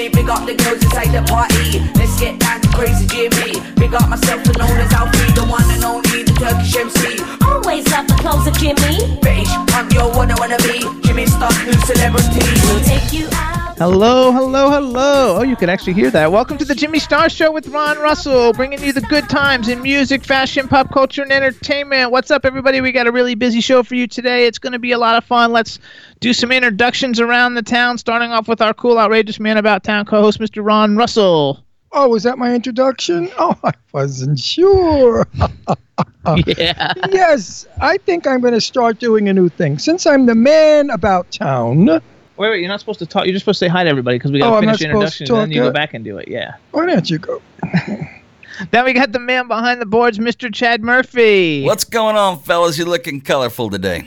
Me. Big up the girls inside the party. Let's get down to crazy Jimmy. Big up myself and known as Alfie, the one and only, the Turkish MC. Always love the clothes of Jimmy. British punk, yo, wanna wanna be Jimmy new celebrity. We'll take you out. Hello, hello, hello. Oh, you can actually hear that. Welcome to the Jimmy Star Show with Ron Russell, bringing you the good times in music, fashion, pop culture, and entertainment. What's up, everybody? We got a really busy show for you today. It's going to be a lot of fun. Let's do some introductions around the town, starting off with our cool, outrageous man about town co host, Mr. Ron Russell. Oh, was that my introduction? Oh, I wasn't sure. Yeah. yes, I think I'm going to start doing a new thing. Since I'm the man about town, Wait, wait, you're not supposed to talk. You're just supposed to say hi to everybody because we got to Oh, I'm finish not the supposed to introduction and then you go yet? back and do it. Yeah. why don't you go? Then we got the man behind the boards, Mr. Chad Murphy. What's going on, fellas? You're looking colorful today.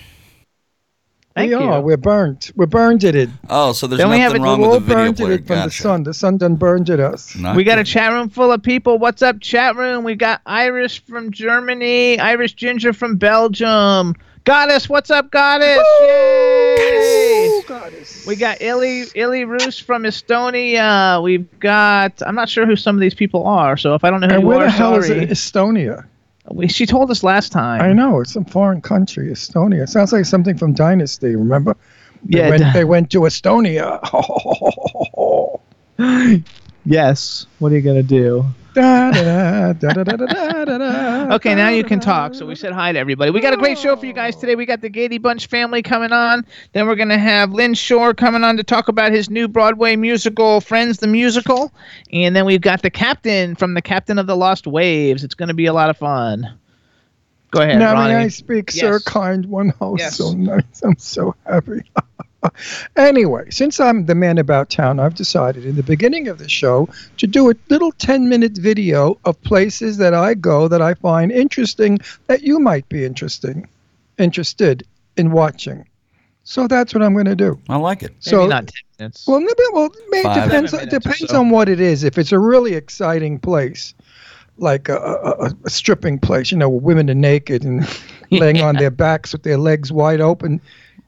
Thank we you. are. We're burnt. We're burned at it. Oh, so there's Don't we have nothing it- wrong We're with all the video burned at player. it from the Gotcha. sun. The sun done burned at us. Not We got a good. chat room full of people. What's up, chat room? We got Iris from Germany, Irish Ginger from Belgium. Goddess, what's up, Goddess? Yay! Oh, goddess. We got Illy Illy Roos from Estonia. We've got I'm not sure who some of these people are, so if I don't know who And you where are, the hell is it? Estonia. We, she told us last time. I know. It's some foreign country, Estonia. It sounds like something from Dynasty, remember? They, Yeah, went, they went to Estonia. Yes. What are you gonna do? okay, now you can talk. So we said hi to everybody. We got a great show for you guys today. We got the Gaydy Bunch family coming on. Then we're going to have Lynn Shore coming on to talk about his new Broadway musical, Friends the Musical. And then we've got the captain from the Captain of the Lost Waves. It's going to be a lot of fun. Go ahead, now Ronnie. I speak, yes. sir, kind one. Oh, yes. so nice. I'm so happy. anyway, since I'm the man about town, I've decided in the beginning of the show to do a little 10 minute video of places that I go that I find interesting that you might be interesting, interested in watching. So that's what I'm going to do. I like it. Maybe So not 10 minutes. well, maybe well, it Five. depends. Seven It depends so. on what it is. If it's a really exciting place, like a, a, a- a stripping place, you know, where women are naked and laying on their backs with their legs wide open,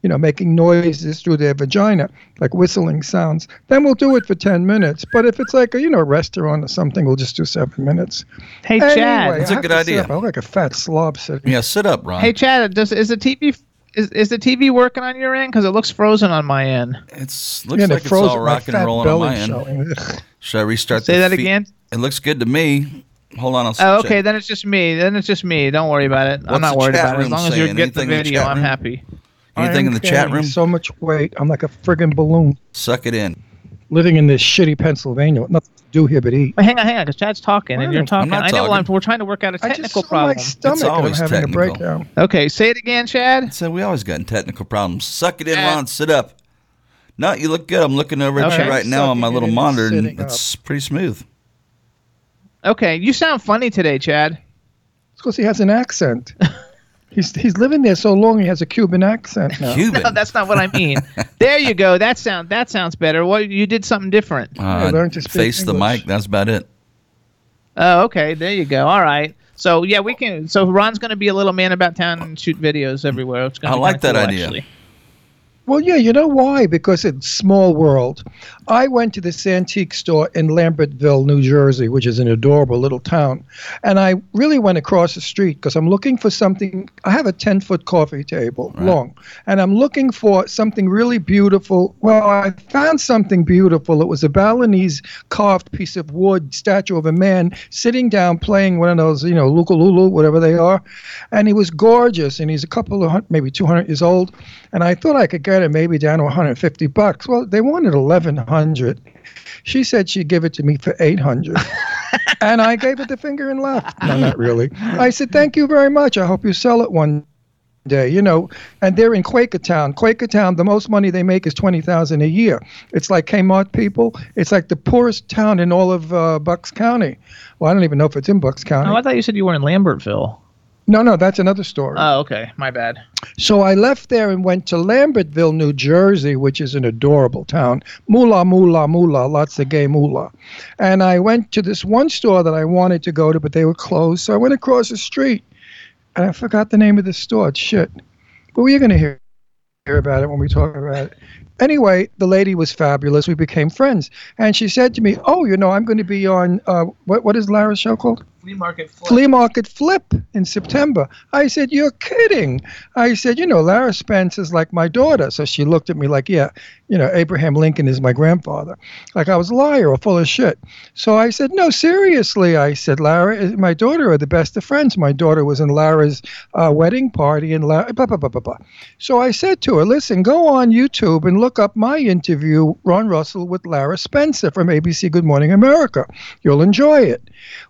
you know, making noises through their vagina, like whistling sounds, then we'll do it for ten minutes. But if it's like a you know restaurant or something, we'll just do seven minutes. hey, Anyway, Chad. That's a good idea. up. I look like a fat slob sitting. Yeah, sit up, Ron. Hey, Chad. Does is the TV is, is the TV working on your end? Because it looks frozen on my end. It's looks Yeah, they like it's froze all my rock and fat rolling on my end. Should I restart? Say the that feed? again. It looks good to me. Hold on, I'll Oh, check. okay. Then it's just me. Then it's just me. Don't worry about it. I'm not worried about it. As long as you saying? get the Anything in the video, I'm room? happy. Anything in the chat room? So much weight. I'm like a friggin' balloon Suck it in. living in this shitty Pennsylvania. with Nothing to do here but eat. Wait, hang on, hang on, because Chad's talking and you're talking. I'm not I know. Well, I'm, talking. we're trying to work out a I technical just feel my problem. stomach and I'm always having a breakdown. Okay, say it again, Chad. So we always got technical problems. Suck it in, Yeah. Ron. Sit up. No, you look good. I'm looking over at Okay. you right now on my Sucking little it in, monitor, and sitting it's pretty smooth. Okay, you sound funny today, Chad. It's because he has an accent. he's he's living there so long he has a Cuban accent now. Cuban. No, that's not what I mean. there you go. That sound that sounds better. Well, you did something different. Uh, learn to speak face the mic. That's about it. Oh, okay. There you go. All right. So yeah, we can. So Ron's going to be a little man about town and shoot videos everywhere. It's gonna I be like that cool, idea. Actually. Well, yeah, you know why? Because it's small world. I went to this antique store in Lambertville, New Jersey, which is an adorable little town, and I really went across the street because I'm looking for something. I have a 10 foot coffee table, long, and I'm looking for something really beautiful. Well, I found something beautiful. It was a Balinese carved piece of wood statue of a man sitting down playing one of those, you know, lukululu, whatever they are, and he was gorgeous, and he's a couple of hun- maybe 200 years old, and I thought I could get granted, maybe down to 150 bucks. Well, they wanted 1100. She said she'd give it to me for 800. and I gave it the finger and left. No, not really. I said, thank you very much. I hope you sell it one day, you know. And they're in Quakertown. Quakertown, the most money they make is 20000 a year. It's like Kmart people. It's like the poorest town in all of uh, Bucks County. Well, I don't even know if it's in Bucks County. Oh, I thought you said you were in Lambertville. No, no, that's another story. Oh, okay. My bad. So I left there and went to Lambertville, New Jersey, which is an adorable town. Moolah, moolah, moolah, lots of gay moolah. And I went to this one store that I wanted to go to, but they were closed. So I went across the street and I forgot the name of the store. It's Shit. But we're going to hear, hear about it when we talk about it. Anyway, the lady was fabulous. We became friends. And she said to me, Oh, you know, I'm going to be on, uh, what, what is Lara's show called? Flea market. flea market flip in September. I said, You're kidding. I said, You know, Lara Spence is like my daughter. So she looked at me like, Yeah, you know, Abraham Lincoln is my grandfather. Like I was a liar or full of shit. So I said, No, seriously. I said, Lara, and my daughter are the best of friends. My daughter was in Lara's uh, wedding party and Lara, blah, blah, blah, blah, blah. So I said to her, Listen, go on YouTube and look up my interview, Ron Russell, with Lara Spencer from ABC Good Morning America. You'll enjoy it.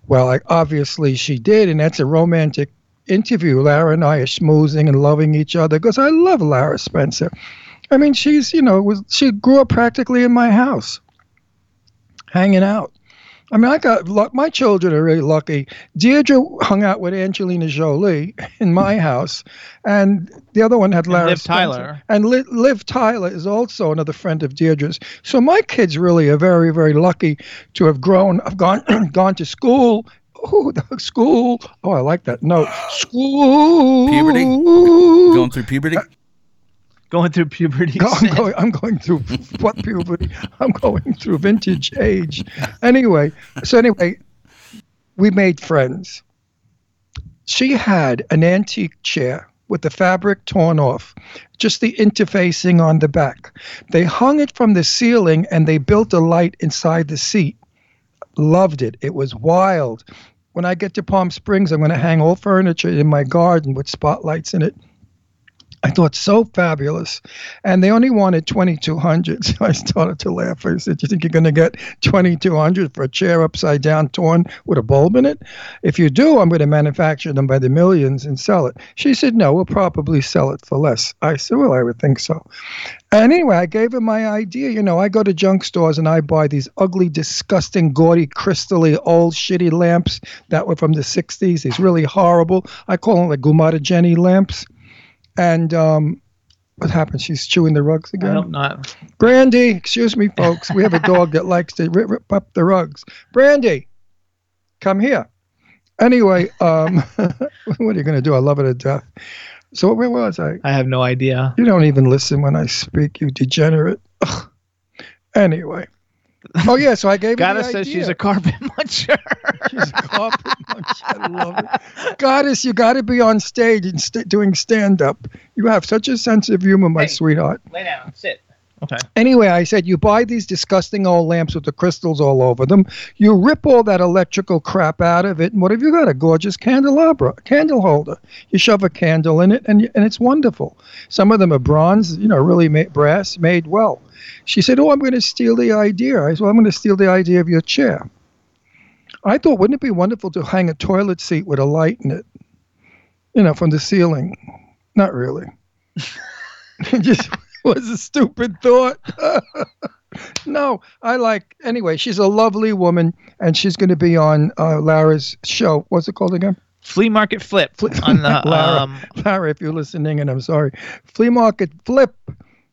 Well, I, obviously she did, and that's a romantic interview. Lara and I are schmoozing and loving each other because I love Lara Spencer. I mean, she's you know was she grew up practically in my house, hanging out. I mean, I got luck. My children are really lucky. Deirdre hung out with Angelina Jolie in my hmm. house, and the other one had Lara Liv Spencer. Tyler. And Liv, Liv Tyler is also another friend of Deirdre's. So my kids really are very, very lucky to have grown. I've gone gone to school. Oh, the school. Oh, I like that. No, school. Puberty? Going through puberty? Going through puberty. Go- I'm going, I'm going through what puberty? I'm going through vintage age. Anyway, so anyway, we made friends. She had an antique chair with the fabric torn off, just the interfacing on the back. They hung it from the ceiling and they built a light inside the seat. Loved it. It was wild. When I get to Palm Springs, I'm going to hang all furniture in my garden with spotlights in it. I thought so fabulous. And they only wanted 2200 So I started to laugh. I said, You think you're going to get 2200 for a chair upside down, torn with a bulb in it? If you do, I'm going to manufacture them by the millions and sell it. She said, No, we'll probably sell it for less. I said, Well, I would think so. And anyway, I gave her my idea. You know, I go to junk stores and I buy these ugly, disgusting, gaudy, crystally, old, shitty lamps that were from the 60s. These really horrible. I call them the Gumata Jenny lamps. And um, what happened? She's chewing the rugs again. I hope not. Brandy, excuse me, folks. We have a dog that likes to rip, rip up the rugs. Brandy, come here. Anyway, um, what are you going to do? I love it to death. So where was I? I have no idea. You don't even listen when I speak, you degenerate. Ugh. Anyway. Oh yeah, so I gave her Goddess the says idea. she's a carpet muncher. She's a carpet munch. I love it. Goddess, you got to be on stage and st- doing stand up. You have such a sense of humor, my Hey. sweetheart. Lay down. Sit. Okay. Anyway, I said, you buy these disgusting old lamps with the crystals all over them. You rip all that electrical crap out of it, and what have you got? A gorgeous candelabra, candle holder. You shove a candle in it, and and it's wonderful. Some of them are bronze, you know, really ma- brass, made well. She said, "Oh, I'm going to steal the idea." I said, well, "I'm going to steal the idea of your chair." I thought, wouldn't it be wonderful to hang a toilet seat with a light in it, you know, from the ceiling? Not really. just was a stupid thought. no, I like. Anyway, she's a lovely woman, and she's going to be on uh, Lara's show. What's it called again? Flea market flip on the Lara. um. Lara, if you're listening, and I'm sorry, Flea Market Flip.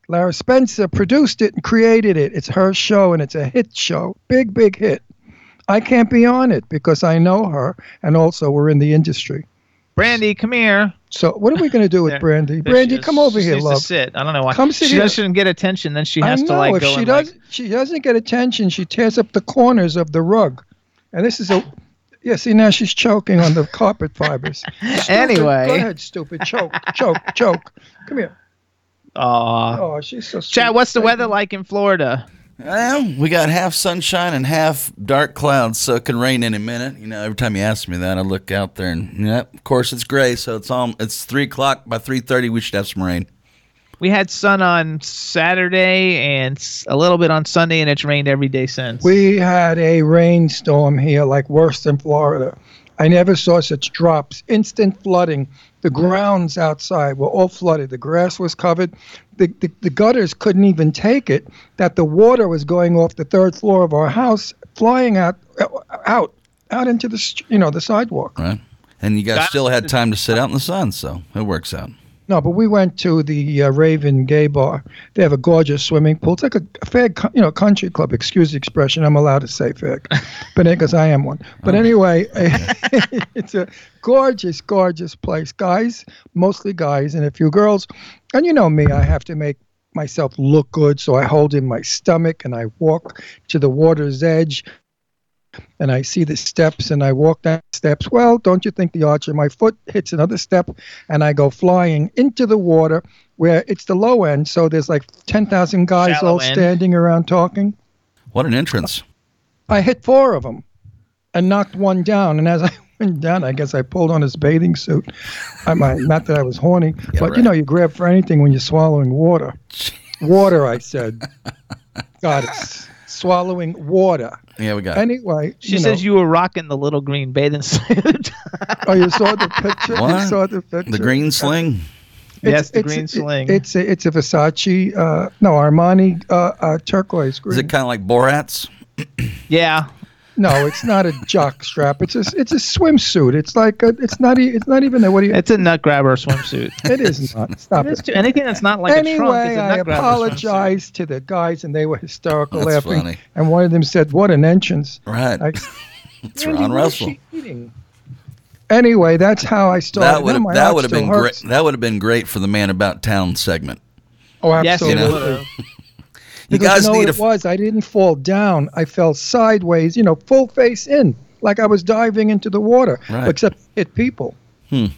Lara Spencer produced it and created it. It's her show, and it's a hit show, big, big hit. I can't be on it because I know her, and also we're in the industry. Brandy, come here. So what are we going to do with Brandy? There Brandy, come over She here, needs to love. sit. I don't know why. Come sit she here. doesn't get attention. Then she I has know to like if go she and does, like. she doesn't get attention. She tears up the corners of the rug, and this is a. Yeah, see now she's choking on the carpet fibers. Stupid. Anyway. go ahead, stupid. Choke, choke, choke. Come here. Aw. Oh, she's so. Chad, what's the weather like in Florida? Well, we got half sunshine and half dark clouds, so it can rain any minute. You know, every time you ask me that, I look out there and yeah, of course it's gray, so it's all it's three o'clock. By three thirty, we should have some rain. We had sun on Saturday and a little bit on Sunday, and it's rained every day since. We had a rainstorm here, like worse than Florida. I never saw such drops. Instant flooding. The grounds outside were all flooded. The grass was covered. The, the, the gutters couldn't even take it. That the water was going off the third floor of our house, flying out, out, out into the you know the sidewalk. Right. And you guys still had time to sit out in the sun, so it works out. No, but we went to the uh, Raven Gay Bar. They have a gorgeous swimming pool. It's like a, a fair, you know, country club. Excuse the expression. I'm allowed to say fair, but because I am one. But anyway, it's a gorgeous, gorgeous place. Guys, mostly guys, and a few girls. And you know me, I have to make myself look good, so I hold in my stomach and I walk to the water's edge. And I see the steps and I walk down the steps. Well, don't you think the arch of my foot hits another step and I go flying into the water where it's the low end. So there's like 10,000 guys Shallow all end. standing around talking. What an entrance. I hit four of them and knocked one down. And as I went down, I guess I pulled on his bathing suit. I might, not that I was horny, but right. you know, you grab for anything when you're swallowing water. Water, I said. God, it's swallowing water. Yeah, we got Anyway, she you says know, you were rocking the little green bathing suit. Oh, you saw the picture. What? You saw the picture. the green sling. yes, the it's- green it- sling. It's a, it's a Versace, uh, no Armani uh, uh, turquoise green. Is it kind of like Borat's? yeah. No, it's not a jock strap. It's a it's a swimsuit. It's like a, it's not e- it's not even a what do you? It's a nut grabber swimsuit. It is not. Stop It is it. too. Anything that's not like a trunk is Anyway, a I nut grabber swimsuit. apologize to the guys, and they were hysterical That's laughing. funny. And one of them said, "What an entrance!" Right. I, it's Randy, Ron Russell. Anyway, that's how I started. That would Now have that would have still been great. That would have been great for the man about town segment. Oh, Yes, absolutely. You know. Would. You Because guys you know need what a it was? I didn't fall down. I fell sideways, you know, full face in, like I was diving into the water, Right. except hit people. It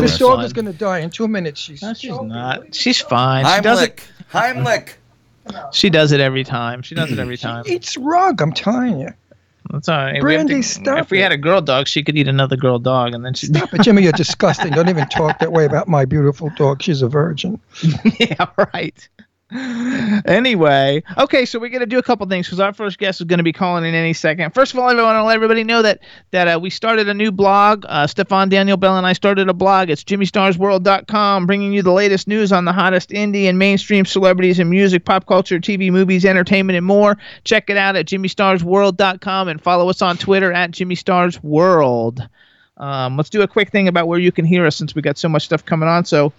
This dog fun. is going to die in two minutes. She's, No, she's not. She's fine. She does it. Heimlich. Heimlich. She does it every time. She does it every time. eats rug. I'm telling you. That's all right. We have Brandy, to- stop If we it. had a girl dog, she could eat another girl dog, and then she'd. Stop it, Jimmy. You're disgusting. Don't even talk that way about my beautiful dog. She's a virgin. yeah, right. Anyway, okay, so we're gonna do a couple things because our first guest is gonna be calling in any second. First of all, I want to let everybody know that that uh, we started a new blog. Uh, Stefan Daniel Bell and I started a blog. It's JimmyStarsWorld.com, bringing you the latest news on the hottest indie and mainstream celebrities in music, pop culture, TV, movies, entertainment, and more. Check it out at JimmyStarsWorld.com and follow us on Twitter at JimmyStarsWorld. Um, let's do a quick thing about where you can hear us since we got so much stuff coming on. So.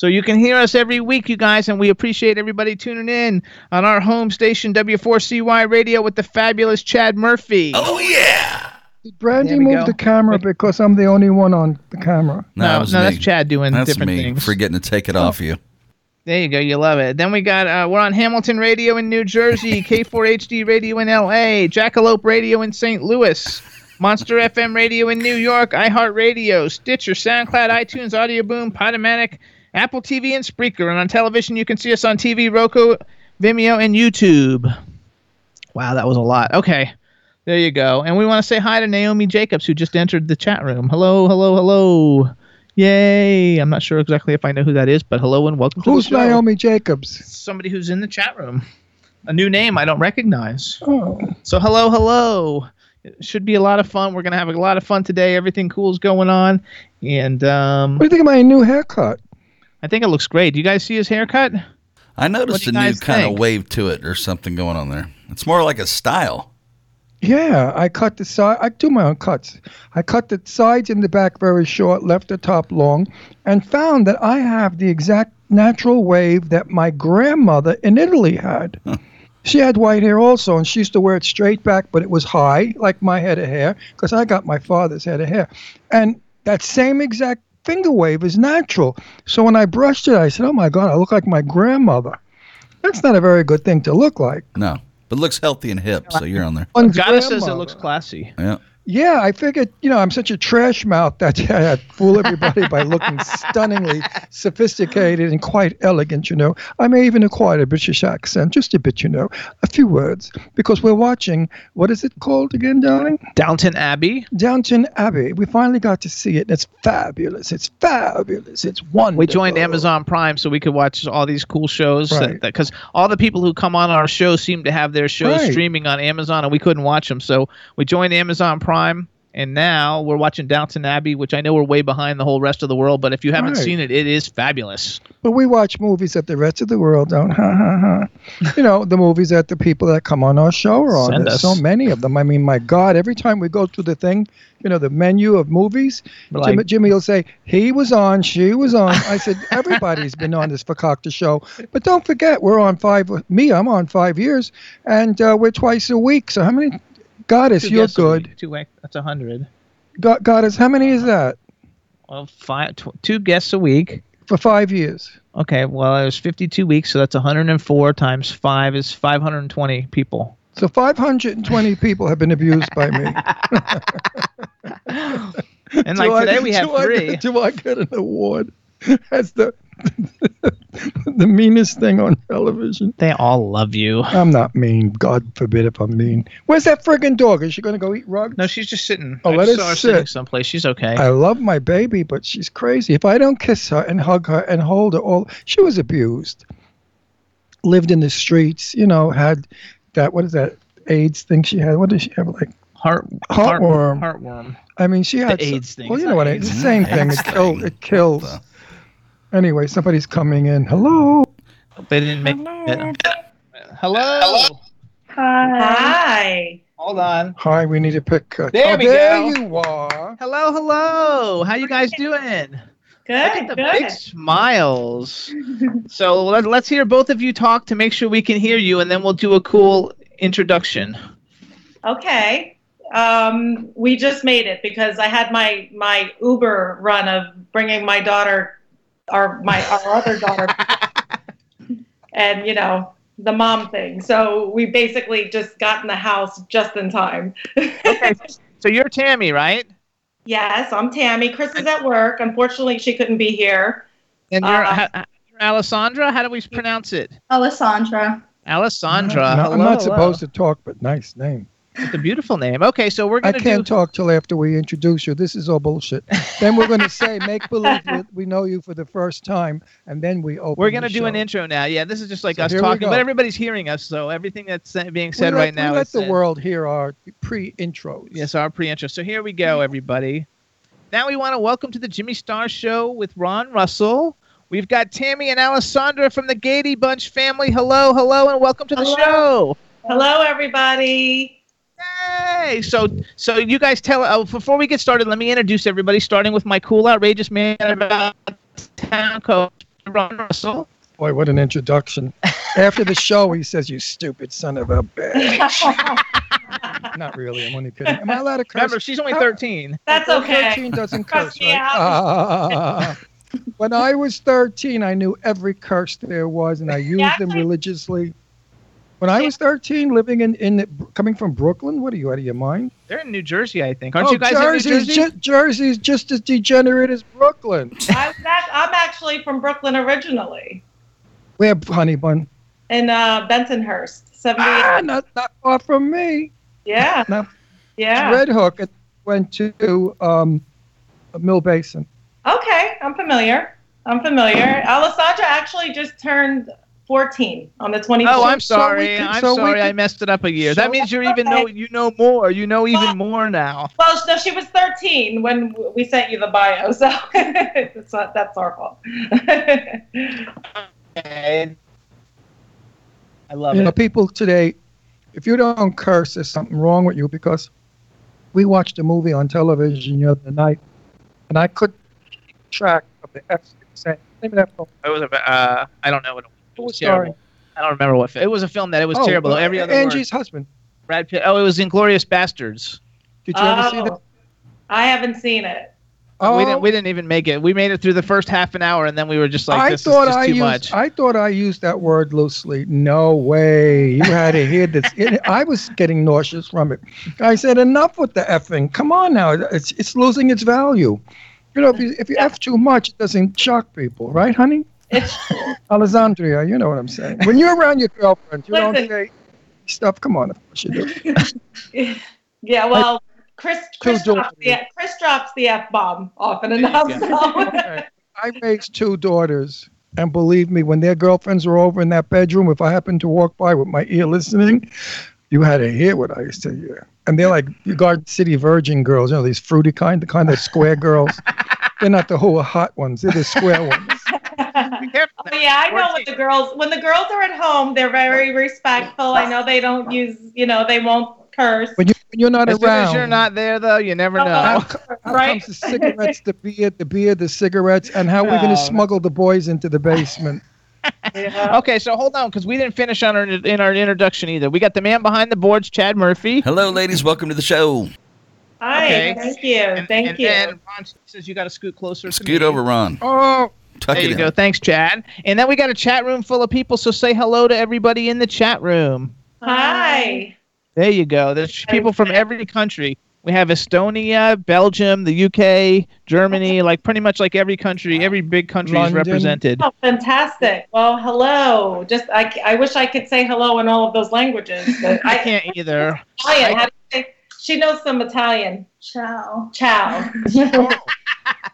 So you can hear us every week, you guys, and we appreciate everybody tuning in on our home station, W4CY Radio, with the fabulous Chad Murphy. Oh yeah. Did Brandy There move go. the camera because I'm the only one on the camera? No, no, that no, that's Chad doing That's different me things. forgetting to take it off you. There you go, you love it. Then we got uh, we're on Hamilton Radio in New Jersey, K4HD Radio in LA, Jackalope Radio in St. Louis, Monster FM Radio in New York, iHeartRadio, Stitcher, SoundCloud, iTunes, Audio Boom, Podomatic, Apple TV, and Spreaker. And on television, you can see us on TV, Roku, Vimeo, and YouTube. Wow, that was a lot. Okay. There you go. And we want to say hi to Naomi Jacobs, who just entered the chat room. Hello, hello, hello. Yay. I'm not sure exactly if I know who that is, but hello and welcome to Who's the show. Naomi Jacobs? Somebody who's in the chat room. A new name I don't recognize. Oh, So hello, hello. It should be a lot of fun. We're gonna have a lot of fun today. Everything cool is going on, and um, what do you think of my new haircut? I think it looks great. Do you guys see his haircut? I noticed a new guys kind of wave to it or something going on there. It's more like a style. Yeah, I cut the side. I do my own cuts. I cut the sides and the back very short, left the top long, and found that I have the exact natural wave that my grandmother in Italy had. She had white hair also, and she used to wear it straight back, but it was high, like my head of hair, because I got my father's head of hair. And that same exact finger wave is natural. So when I brushed it, I said, "Oh my God, I look like my grandmother." That's not a very good thing to look like. No, but it looks healthy and hip, so you're on there. One's Gotta says it looks classy. Yeah. Yeah, I figured, you know, I'm such a trash mouth that I'd fool everybody by looking stunningly sophisticated and quite elegant, you know. I may even acquire a British accent, just a bit, you know, a few words, because we're watching, what is it called again, darling? Downton Abbey. Downton Abbey. We finally got to see it. and It's fabulous. It's fabulous. It's wonderful. We joined Amazon Prime so we could watch all these cool shows. Right. Because all the people who come on our show seem to have their shows Right. streaming on Amazon, and we couldn't watch them. So we joined Amazon Prime, and now we're watching Downton Abbey, which I know we're way behind the whole rest of the world. But if you haven't Right. seen it, it is fabulous. But we watch movies that the rest of the world don't. Ha ha ha. You know, the movies that the people that come on our show are on. Send There's us. so many of them. I mean, my God, every time we go through the thing, you know, the menu of movies, We're Jimmy, Jimmy will say, he was on, she was on. I said, everybody's been on this Fakakta show. But don't forget, we're on five, me, I'm on five years, and uh, we're twice a week. So how many, You're guests a good. week. Two, that's a hundred. God, Goddess, how many is uh, that? Well, five, tw- two guests a week. For five years. Okay, well, it was 52 weeks, so that's 104 times five is 520 people. So 520 people have been abused by me. And Do like I- today we have do I three. get- do I get an award as the the meanest thing on television? They all love you. I'm not mean. God forbid if I'm mean. Where's that friggin' dog? Is she gonna go eat rug? No, she's just sitting. Oh, I let her saw her sit. sitting someplace. She's okay. I love my baby, but she's crazy. If I don't kiss her and hug her and hold her, all she was abused. Lived in the streets, you know. Had that what is that AIDS thing she had? What did she have? Like Heart, Heartworm. Heartworm. I mean, she had some- AIDS thing. Well, It's you know what? It's the same thing. It AIDS kills. thing. It kills. The- Anyway, somebody's coming in. Hello. They didn't make it. Hello. Hi. Hold on. Hi. We need to pick. Uh, There oh, we there go. you are. Hello, hello. How you guys doing? Good. Look at Good, the big smiles. so let, let's hear both of you talk to make sure we can hear you, and then we'll do a cool introduction. Okay. Um, we just made it because I had my my Uber run of bringing my daughter, our my our other daughter, and you know the mom thing. So we basically just got in the house just in time. Okay. so you're Tammy, right? yes, I'm Tammy. Chris is at work. Unfortunately, she couldn't be here. And you're, Uh, ha- you're Alessandra. How do we pronounce it? Alessandra. Alessandra. No, hello, I'm not hello. supposed to talk, but nice name. It's a beautiful name. Okay, so we're I gonna I can't do. talk till after we introduce you. This is all bullshit. then we're going to say, make believe we, we know you for the first time, and then we open. We're gonna the do an intro now. Yeah, this is just like So us talking, but everybody's hearing us, so everything that's being said let, right now we let is the said. world hear our pre-intros. Yes, our pre-intro. So here we go, everybody. Now we want to welcome to the Jimmy Star Show with Ron Russell. We've got Tammy and Alessandra from the Gaydy Bunch family. Hello, hello, and welcome to the Hello. show. Hello, everybody. Hey, so so you guys tell. Uh, before we get started, let me introduce everybody. Starting with my cool, outrageous man about town coach, Ron Russell. Boy, what an introduction. After the show, he says, "You stupid son of a bitch." Not really. I'm only kidding. Am I allowed to curse? Remember, she's only 13. That's okay. 13 doesn't curse, me right? out. When I was 13, I knew every curse there was, and I used them religiously. When I was 13, living in, in coming from Brooklyn, what are you out of your mind? They're in New Jersey, I think. Aren't oh, you guys Jersey's, in New Jersey? ju- Jersey's just as degenerate as Brooklyn. I was act- I'm actually from Brooklyn originally, Where, honey bun? in uh, Bensonhurst, 78. Ah, not, not far from me. yeah, No. yeah. Red Hook and went to um, Mill Basin. Okay, I'm familiar. I'm familiar. Alessandra actually just turned 14 on the 24th. Oh, I'm so we sorry. could- I'm so we sorry. I messed it up a year. so- that means you're even Okay. know you know more. You know even more now. Well, no, she was 13 when we sent you the bio, so that's, not, that's our fault. Okay. I love You know, it. people today, if you don't curse, there's something wrong with you because we watched a movie on television the other night, and I couldn't track of the F saying. Name of that film. It was a. Uh, I don't know what it was. It Who was was starring? terrible. I don't remember what. fi- It was a film that it was Oh, terrible. uh, Every other Angie's word. husband. Brad Pitt. Oh, it was Inglourious Basterds. Did you ever see Oh, that? I haven't seen it. Oh, We didn't. We didn't even make it. We made it through the first half an hour, and then we were just like, I "This thought is just I too used. much." I thought I used that word loosely. No way. You had to hear this. It, I was getting nauseous from it. I said, "Enough with the effing. Come on now. It's it's losing its value. You know, if you if you f too much, it doesn't shock people, right, honey? It's Alessandria, you know what I'm saying. When you're around your girlfriend, you don't say stuff. Come on, of course you do. yeah. Well, Chris Chris drops the Chris drops the f bomb often enough. So. I raised two daughters, and believe me, when their girlfriends were over in that bedroom, if I happened to walk by with my ear listening, you had to hear what I used to hear. And they're like Garden City Virgin girls, you know, these fruity kind, the kind of square girls. They're not the whole hot ones; they're the square ones. Be careful. Oh, yeah, I know when the girls when the girls are at home, they're very respectful. I know they don't use, you know, they won't curse. When you when you're not As soon around, as you're not there, though, you never oh, know. out, out Right. comes the cigarettes, the beer, the beer, the cigarettes, and how we're going Oh. to smuggle the boys into the basement. Yeah. Okay, so hold on, because we didn't finish on our in our introduction either. We got the man behind the boards, Chad Murphy. Hello, ladies. Welcome to the show. Hi, Okay. thank you, And, thank and you. then Ron says you got to scoot closer. to Scoot me. over, Ron. Oh, Tuck There you in. go. Thanks, Chad. And then we got a chat room full of people. So say hello to everybody in the chat room. Hi. There you go. There's people from every country. We have Estonia, Belgium, the UK, Germany, like pretty much like every country, every big country is represented. Oh, fantastic. Well, hello. Just I, I wish I could say hello in all of those languages, but I I can't either. Italian. How do you say? She knows some Italian. Ciao. Ciao.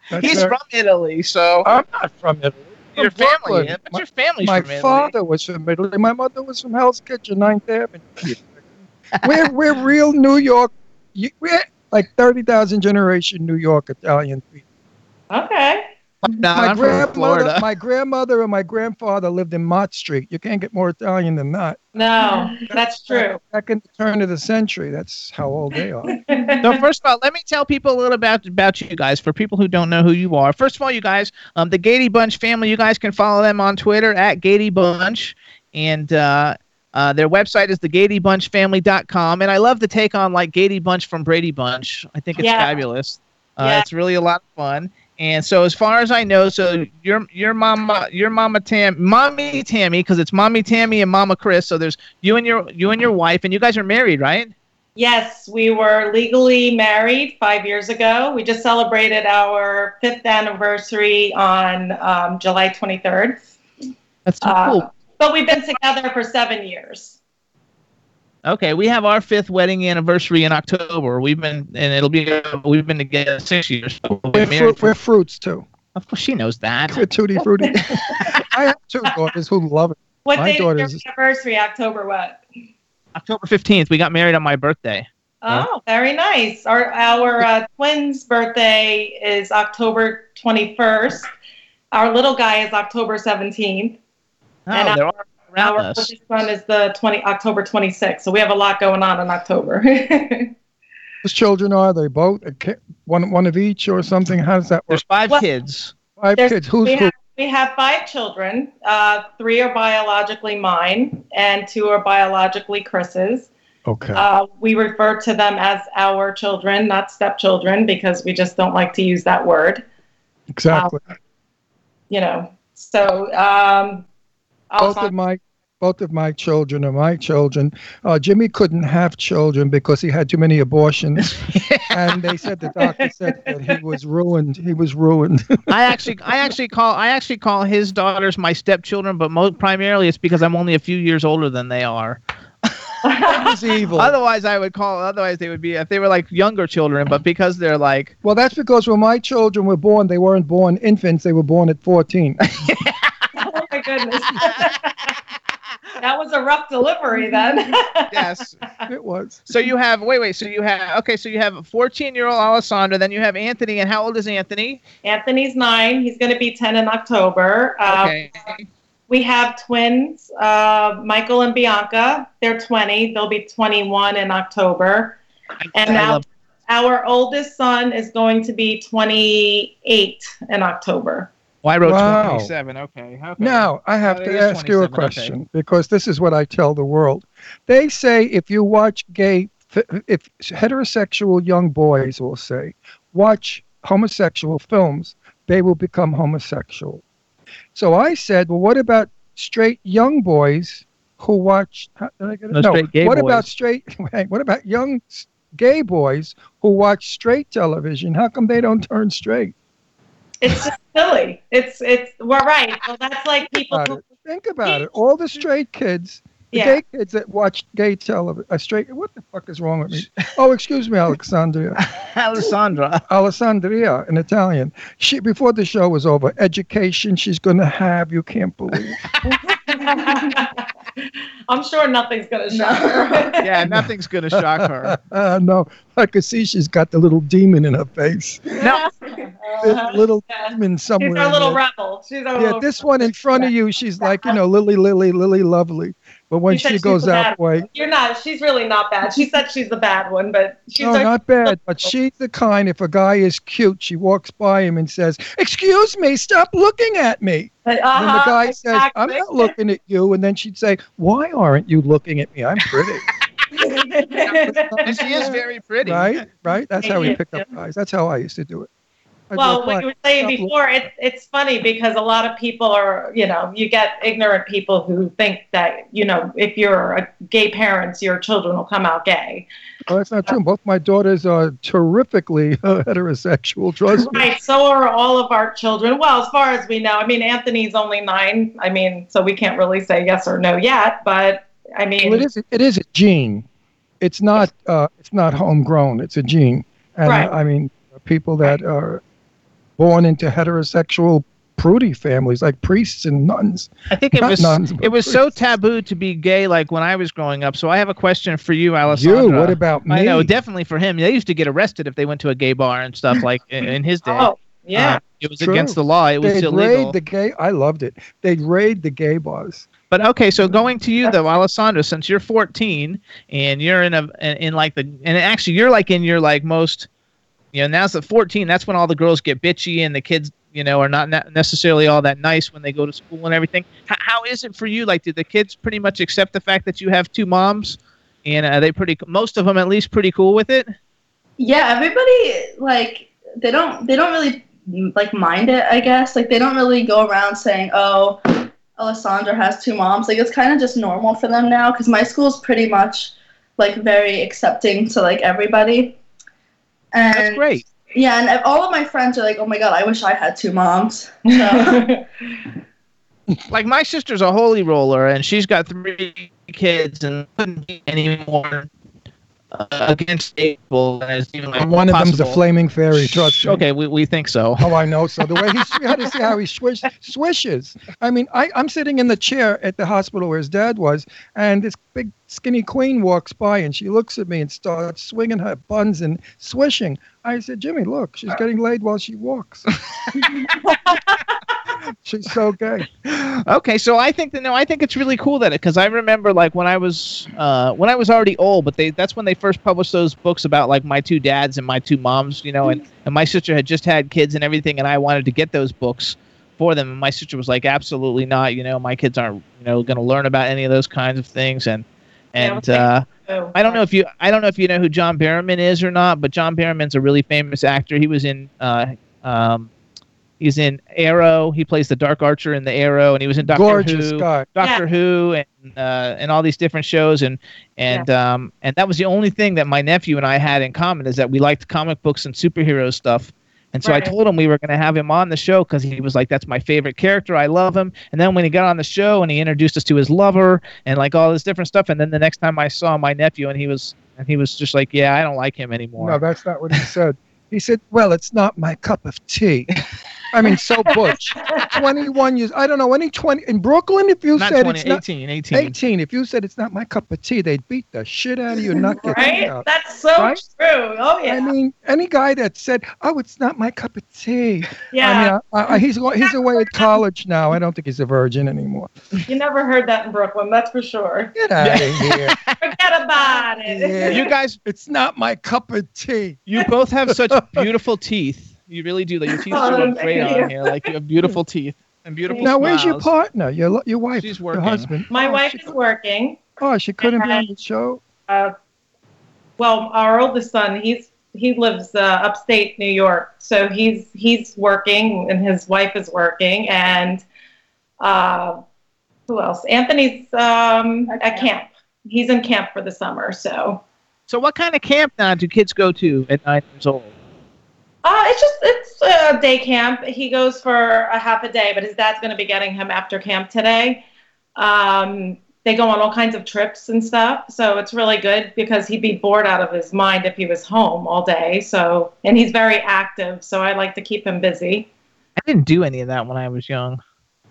that's He's very- from Italy, so I'm not from Italy. your from family. Brooklyn. yeah, But My- your family's My from Italy. father was from Italy. My mother was from Hell's Kitchen, Ninth Avenue. we're we're real New York. We're like thirty thousand generation New York Italian people. okay. No, my I'm grandmother, my grandmother and my grandfather lived in Mott Street. You can't get more Italian than that. No, that's true. Back in the turn of the century, that's how old they are. So first of all, let me tell people a little about about you guys. For people who don't know who you are, first of all, you guys, um, the Gaydy Bunch family. You guys can follow them on Twitter at Gaydy Bunch, and uh, uh, their website is thegaydybunchfamily.com. And I love the take on like Gaydy Bunch from Brady Bunch. I think it's Yeah. fabulous. Uh, Yeah. It's really a lot of fun. And so, as far as I know, so your your mama, your mama Tam, mommy Tammy, because it's mommy Tammy and mama Chris. So there's you and your you and your wife, and you guys are married, right? Yes, we were legally married five years ago. We just celebrated our fifth anniversary on um, July 23rd. That's so Uh, cool. But we've been together for seven years. Okay, we have our fifth wedding anniversary in October. We've been, and it'll be, we've been together six years. So we'll be We're, married fruit, for- we're fruits too. of course, she knows that. We're tutti frutti. I have two daughters who love it. What My date daughter's- is your anniversary? October what? October fifteenth. We got married on my birthday. Oh, very nice. Our our uh, twins' birthday is October 21st. Our little guy is October 17th. Oh, And they're all around Our us. oldest son is the 20 October 26th. So we have a lot going on in October. Whose children are they? Both A ki- one one of each or something? How does that work? There's five Well, kids. Five kids. Who's we who? have, we have five children. Uh, three are biologically mine, and two are biologically Chris's. Okay. Uh, we refer to them as our children, not stepchildren, because we just don't like to use that word. exactly. You know. So um, both of my both of my children are my children. Uh, Jimmy couldn't have children because he had too many abortions, and they said the doctor said that he was ruined. He was ruined. I actually, I actually call, I actually call his daughters my stepchildren, but most primarily it's because I'm only a few years older than they are. He was evil. Otherwise, I would call. Otherwise, they would be if they were like younger children, but because they're like Well, that's because when my children were born, they weren't born infants. They were born at 14. oh my goodness. That was a rough delivery then. yes. it was. So you have wait wait. So you have okay. So you have a 14 year old Alessandra. Then you have Anthony. And how old is Anthony? Anthony's nine. He's going to be 10 in October. Uh, Okay. We have twins, uh, Michael and Bianca. They're 20. They'll be 21 in October. And I now love- our oldest son is going to be 28 in October. Well, I wrote Wow. 27. Okay. okay. Now, I have Oh, to ask you a 27, okay. question because this is what I tell the world. They say if you watch gay, if heterosexual young boys will say, watch homosexual films, they will become homosexual. So I said, well, what about straight young boys who watch? how- Did I get it? No, straight gay what boys. about straight? Wait, what about young gay boys who watch straight television? How come they don't turn straight? It's just silly. It's it's we're right. Well, that's like people. About Who, it. Think about it. All the straight kids, the yeah. gay kids that watch gay television, uh, straight. What the fuck is wrong with me? Oh, excuse me, Alexandria. Alessandra. Alessandria in Italian. She before the show was over, education she's going to have. You can't believe. I'm sure nothing's gonna shock her. Yeah, nothing's gonna shock her. Uh, no, I could see she's got the little demon in her face. No. This little Yeah. demon somewhere. She's our little rebel. She's our Yeah, little this one in front of you, she's like you know Lily, Lily, Lily, lovely. But when she goes that bad way, You're not. She's really not bad. She said she's the bad one, but she's no, not bad. But she's the kind. If a guy is cute, she walks by him and says, "Excuse me, stop looking at me." But, And the uh-huh, guy says, "I'm not looking at you," and then she'd say, "Why aren't you looking at me? I'm pretty." And she is very pretty. right? Right? That's how we pick up guys. That's how I used to do it. Well, what you were saying before, it's it's funny because a lot of people are, you know, you get ignorant people who think that, you know, if you're a gay parents, your children will come out gay. Well, that's not true. Both my daughters are terrifically uh, heterosexual. Trust me. Right. So are all of our children. Well, as far as we know, I mean, Anthony's only nine. I mean, so we can't really say yes or no yet. But I mean, Well, it is. It is a gene. It's not. Uh, it's not homegrown. It's a gene. And Right. I mean, people that are born into heterosexual prudy families, like priests and nuns. I think it Not was nuns, it was so taboo to be gay like when I was growing up. So I have a question for you, Alessandra. You. What about me? I know, definitely for him. They used to get arrested if they went to a gay bar and stuff like in, in his day. oh, yeah. Uh, it was True. against the law. It was They'd illegal. raid the gay. I loved it. They'd raid the gay bars. But okay, so going to you though, Alessandra, since you're 14 and you're in a in, in like the and actually you're like in your like most, you know, now's at 14. That's when all the girls get bitchy and the kids, you know, are not ne- necessarily all that nice when they go to school and everything. H- how is it for you? Like, did the kids pretty much accept the fact that you have two moms, and are they pretty? Most of them, at least, pretty cool with it. yeah everybody like they don't they don't really like mind it i guess like they don't really go around saying oh alessandra has two moms like it's kind of just normal for them now because my school's pretty much like very accepting to like everybody and That's great. yeah and all of my friends are like oh my god i wish i had two moms so like my sister's a holy roller and she's got three kids and couldn't be any more uh, against people as And one of them's a flaming fairy. Trust me. Okay, we, we think so. Oh, I know. So the way he, you had to see how he swish, swishes. I mean, I, I'm sitting in the chair at the hospital where his dad was, and this big skinny queen walks by, and she looks at me and starts swinging her buns and swishing. I said, Jimmy, look, she's getting laid while she walks. she's so gay. Okay, so I think that no, I think it's really cool that it because I remember like when I was uh, when I was already old, but they that's when they first published those books about like my two dads and my two moms, you know, and, and my sister had just had kids and everything, and I wanted to get those books for them, and my sister was like, absolutely not, you know, my kids aren't you know going to learn about any of those kinds of things, and and well, uh, Oh, I don't know if you I don't know if you know who John Barrowman is or not, but John Barrowman's a really famous actor. He was in uh, um, he's in Arrow. He plays the Dark Archer in the Arrow, and he was in Doctor Gorgeous Who, guy. Doctor Who, and uh, and all these different shows, and and um and that was the only thing that my nephew and I had in common is that we liked comic books and superhero stuff. And so Right. I told him we were going to have him on the show because he was like, "That's my favorite character. I love him." And then when he got on the show and he introduced us to his lover and like all this different stuff, and then the next time I saw my nephew and he was and he was just like, "Yeah, I don't like him anymore." No, that's not what he said. He said, "Well, it's not my cup of tea." I mean, so butch. Twenty-one years. I don't know any twenty in Brooklyn. If you not said 20, it's not 18, 18. 18, if you said it's not my cup of tea, they'd beat the shit out of you not get you right? out. That's so Right? true. Oh yeah. I mean, any guy that said, "Oh, it's not my cup of tea," yeah. I mean, I, I, he's he's away at college now. I don't think he's a virgin anymore. you never heard that in Brooklyn. That's for sure. Get out of here! Forget about it. Yeah. You guys, It's not my cup of tea. you both have such beautiful teeth. You really do. Like your teeth Oh, look great you. on here. Like you have beautiful teeth and beautiful Now, where's your partner? Your your wife? She's Your working. husband? My Oh, wife she is cou- working. Oh, she couldn't be on the show. Uh, well, our oldest son, he's he lives uh, upstate New York, so he's he's working and his wife is working, and uh, who else? Anthony's um, At at camp. He's in camp for the summer, so So, what kind of camp now do kids go to at nine years old? Uh, it's just it's a day camp. He goes for a half a day, but his dad's going to be getting him after camp today. Um, they go on all kinds of trips and stuff, so it's really good because he'd be bored out of his mind if he was home all day. So, and he's very active, so I like to keep him busy. I didn't do any of that when I was young.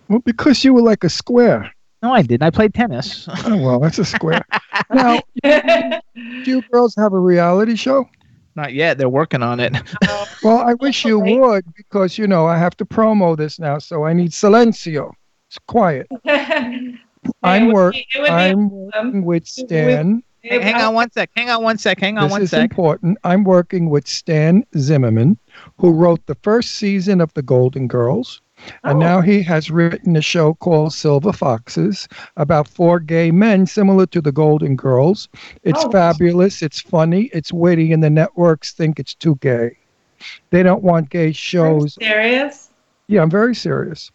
Well, because you were like a square. No, I didn't. I played tennis. Oh, well, that's a square. now, do you girls have a reality show? Not yet. They're working on it. Oh, well, I wish you would because, you know, I have to promo this now, so I need silencio. It's quiet. I'm It would work. be- it would be I'm working um, with Stan. It- Hang on um, one sec. Hang on one sec. Hang on This one sec. This is important. I'm working with Stan Zimmerman, who wrote the first season of The Golden Girls. And Oh. now he has written a show called Silver Foxes about four gay men similar to the Golden Girls. It's Oh. fabulous, it's funny, it's witty, and the networks think it's too gay. They don't want gay Are you shows. serious? Yeah, I'm very serious.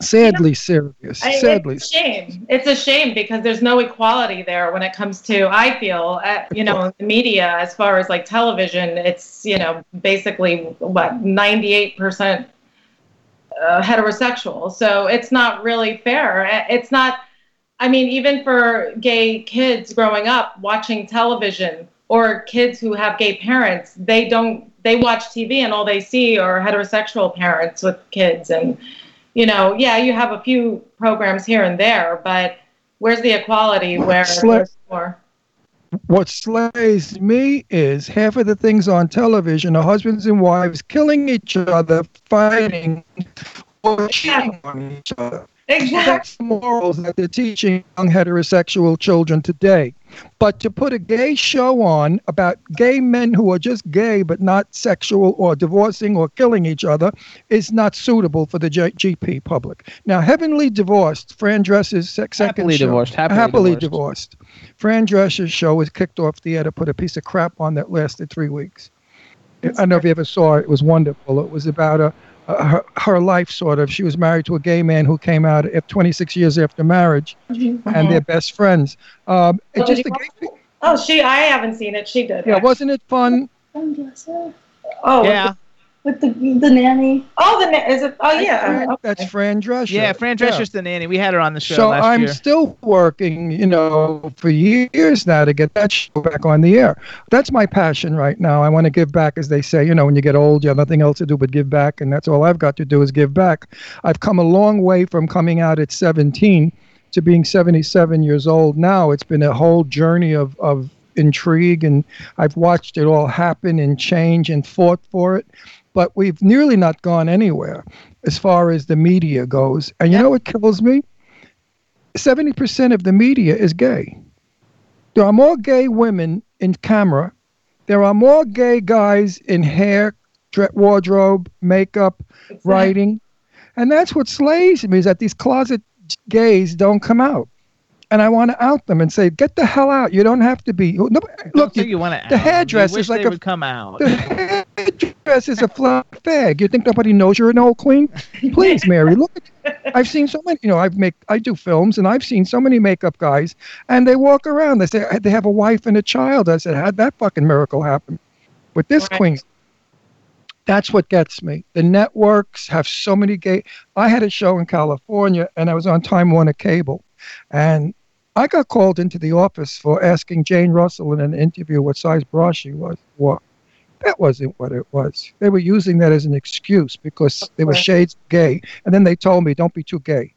Sadly serious. I, Sadly. it's a shame. It's a shame because there's no equality there when it comes to. I feel, uh, you know, the media as far as like television. It's you know basically what 98 percent uh, heterosexual. So it's not really fair. It's not. I mean, even for gay kids growing up watching television or kids who have gay parents, they don't. They watch TV and all they see are heterosexual parents with kids and you know, yeah, you have a few programs here and there, but where's the equality where Sla- there's more? What slays me is half of the things on television are husbands and wives killing each other, fighting, or cheating on each other. Exactly. That's the morals that they're teaching young heterosexual children today. But to put a gay show on about gay men who are just gay but not sexual or divorcing or killing each other is not suitable for the G- GP public. Now, Heavenly Divorced, Fran Drescher's sec- second Happily show. divorced. Happily, divorced. Fran Drescher's show was kicked off the air to put a piece of crap on that lasted three weeks. I don't know if you ever saw it. It was wonderful. It was about a, a Uh, her, her life, sort of. She was married to a gay man who came out at 26 years after marriage, mm-hmm. and they're mm-hmm. best friends. Um, it Well, just did the gay, Oh, she. I haven't seen it. She did. yeah, wasn't it fun? Oh, Yeah. With the the nanny. Oh, the na- is it? Oh, yeah. Fran- okay. That's Fran Drescher. Yeah, Fran Drescher's the nanny. We had her on the show So last I'm year. still working, you know, for years now to get that show back on the air. That's my passion right now. I want to give back, as they say. You know, when you get old, you have nothing else to do but give back, and that's all I've got to do is give back. I've come a long way from coming out at 17 to being 77 years old now. It's been a whole journey of of intrigue, and I've watched it all happen and change and fought for it. But we've nearly not gone anywhere as far as the media goes. And you know what kills me? 70% of the media is gay. There are more gay women in camera. There are more gay guys in hair, wardrobe, makeup, writing. And that's what slays me is that these closet gays don't come out. And I want to out them and say, get the hell out. You don't have to be. No, look, you, you want to. the hairdresser's wish like a- come out. the hairdresser's a flat fag. You think nobody knows you're an old queen? Please, Mary, look I've seen so many, you know, I've make I do films and I've seen so many makeup guys and they walk around. They say they have a wife and a child. I said, how'd that fucking miracle happen? With this Right. queen. That's what gets me. The networks have so many gay. I had a show in California and I was on Time Warner Cable. And I got called into the office for asking Jane Russell in an interview what size bra she was. What? That wasn't what it was. They were using that as an excuse because they were course. shades gay. And then they told me, don't be too gay.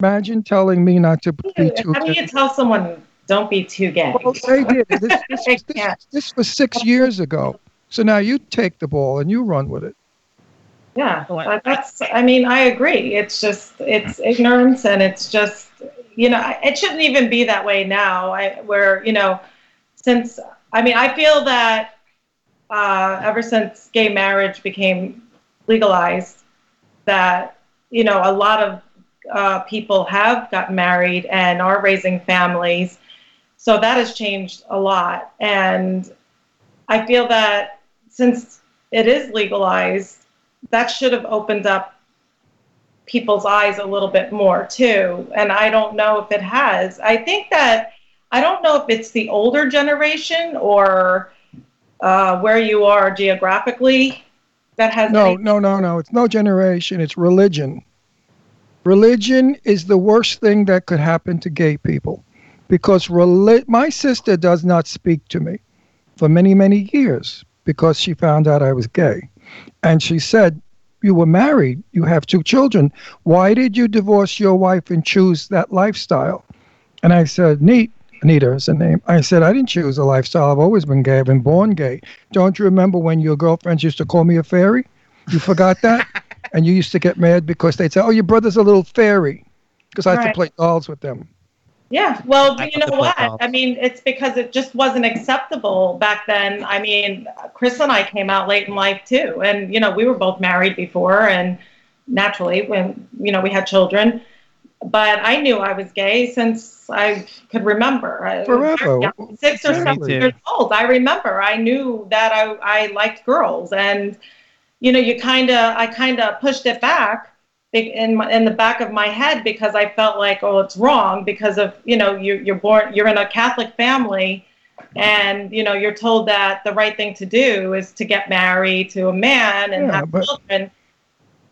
Imagine telling me not to be too gay. How do gay. you tell someone don't be too gay? Well, they did. This, this, I this, this was six years ago. So now you take the ball and you run with it. Yeah, that's. I mean, I agree. It's just it's ignorance, and it's just you know it shouldn't even be that way now. I, where you know, since I mean, I feel that uh, ever since gay marriage became legalized, that you know a lot of uh, people have gotten married and are raising families, so that has changed a lot. And I feel that since it is legalized, that should have opened up people's eyes a little bit more too. And I don't know if it has. I think that I don't know if it's the older generation or uh, where you are geographically that has No, any- no, no, no. It's no generation. It's religion. Religion is the worst thing that could happen to gay people because reli- my sister does not speak to me for many, many years because she found out I was gay. And she said, You were married, you have two children. Why did you divorce your wife and choose that lifestyle? And I said, Neat. Anita is the name. I said, I didn't choose a lifestyle. I've always been gay. I've been born gay. Don't you remember when your girlfriends used to call me a fairy? You forgot that? and you used to get mad because they'd say, "Oh, your brother's a little fairy," because I had to play dolls with them. Yeah, well, I you know what? Playpals. I mean, it's because it just wasn't acceptable back then. I mean, Chris and I came out late in life too, and you know, we were both married before, and naturally, when you know, we had children. But I knew I was gay since I could remember. I was Forever. young, six or seven too. years old. I remember. I knew that I I liked girls, and you know, you kind of I kind of pushed it back in my, in the back of my head because I felt like, oh, it's wrong because of you know you you're born you're in a Catholic family, and you know you're told that the right thing to do is to get married to a man and Yeah, have children,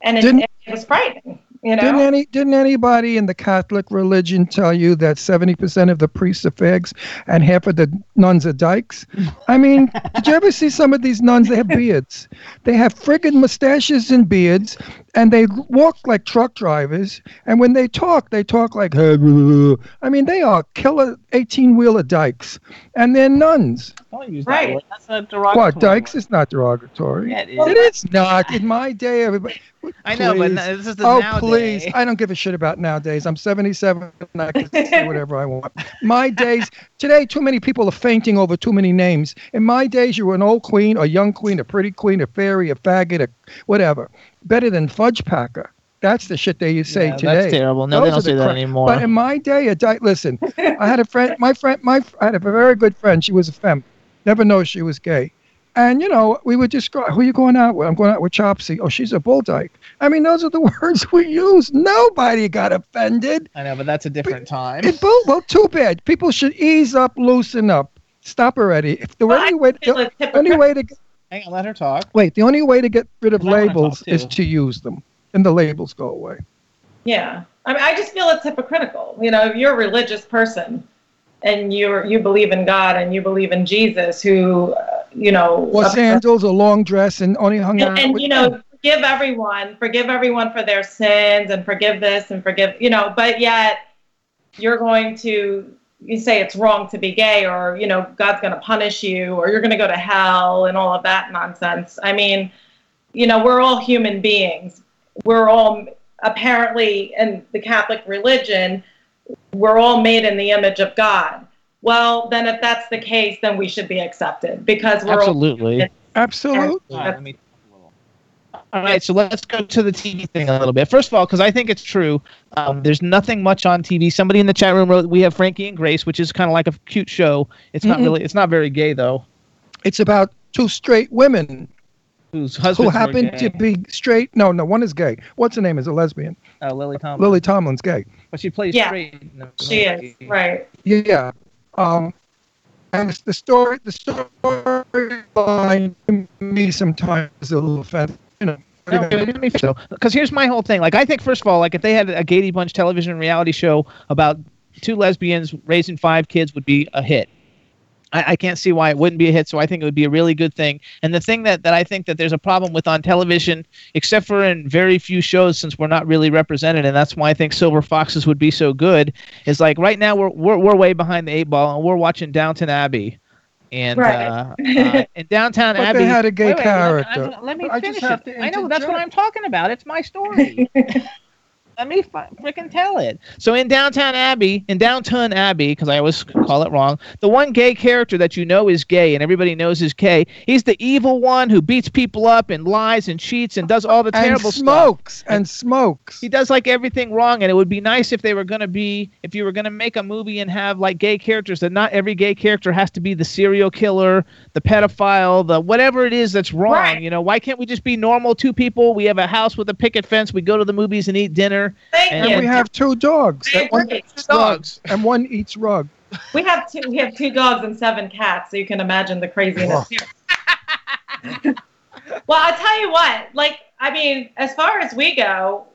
and it, it was frightening, you know. Didn't any didn't anybody in the Catholic religion tell you that seventy percent of the priests are fags and half of the nuns are dykes? I mean, did you ever see some of these nuns? They have beards. They have friggin' mustaches and beards, and they walk like truck drivers. And when they talk, they talk like. I mean, they are killer eighteen wheeler dykes, and they're nuns. Don't use Right. that word. That's a derogatory. What dykes word. is not derogatory. Yeah, it is. It is not. In my day, everybody. I know, but Please. n- this is the Oh, nowadays. please. I don't give a shit about nowadays. I'm 77 and I can say whatever I want. My days, today, too many people are fainting over too many names. In my days, you were an old queen, a young queen, a pretty queen, a fairy, a faggot, a whatever. Better than fudge packer. That's the shit they you say Yeah, today. That's terrible. No, Those they don't the say that cra- anymore. But in my day, a di- listen, I had a friend, my friend, my, I had a very good friend. She was a femme. Never know she was gay. And, you know, we would describe, who are you going out with? I'm going out with Chopsy. Oh, she's a bull dyke. I mean, those are the words we use. Nobody got offended. I know, but that's a different time. It, bull, well, too bad. People should ease up, loosen up. Stop already. If the Well, I only way, feel the only way to get, Hang on, let her talk. wait, the only way to get rid of I wanna labels is to use them, and the labels go away. Yeah, I mean, I just feel it's hypocritical. You know, if you're a religious person and you're you believe in God and you believe in Jesus, who uh, you know, Or sandals, a long dress, and only hung out and, and with you know, forgive everyone, forgive everyone for their sins, and forgive this and forgive, you know, but yet you're going to you say it's wrong to be gay, or you know, God's going to punish you, or you're going to go to hell, and all of that nonsense. I mean, you know, we're all human beings. We're all apparently in the Catholic religion, we're all made in the image of God. Well, then if that's the case, then we should be accepted because we're all Absolutely. Absolutely. All right, let me- All right, so let's go to the TV thing a little bit. First of all, because I think it's true, um, there's nothing much on TV. Somebody in the chat room wrote we have Frankie and Grace, which is kind of like a cute show. It's not Mm-mm. really, it's not very gay though. It's about two straight women Whose who happened were gay. to be straight. No, no, one is gay. What's her name? Is a lesbian. uh, Lily Tomlin. Lily Tomlin's gay. but she plays Yeah. straight. in the she movie. is right. Yeah. Um, and it's the story, the storyline to me sometimes is a little offensive. You know. No, so because here's my whole thing. Like I think first of all, like if they had a Gaydy Bunch television reality show about two lesbians raising five kids would be a hit. I, I can't see why it wouldn't be a hit. So I think it would be a really good thing. And the thing that, that I think that there's a problem with on television, except for in very few shows, since we're not really represented, and that's why I think Silver Foxes would be so good, is like right now we're we're, we're way behind the eight ball and we're watching Downton Abbey. And Right. uh, uh, in Downtown But Abbey, they had a gay Wait, wait, let character. I'm- Let me I just finish have it. to I know that's what. I'm talking about. It's my story. Let me freaking tell it. So in Downtown Abbey, in Downtown Abbey, because I always call it wrong, the one gay character that you know is gay and everybody knows is gay, he's the evil one who beats people up and lies and cheats and does all the and terrible stuff. smokes and smokes. He does like everything wrong, and it would be nice if they were gonna be, if you were gonna make a movie and have like gay characters, that not every gay character has to be the serial killer, the pedophile, the whatever it is that's wrong. Right. You know, why can't we just be normal two people? We have a house with a picket fence. We go to the movies and eat dinner. Thank And And you. we have two dogs. I and one agree. eats rugs, and one eats rug. We have two. We have two dogs and seven cats, so you can imagine the craziness here. well, I'll tell you what. Like, I mean, as far as we go,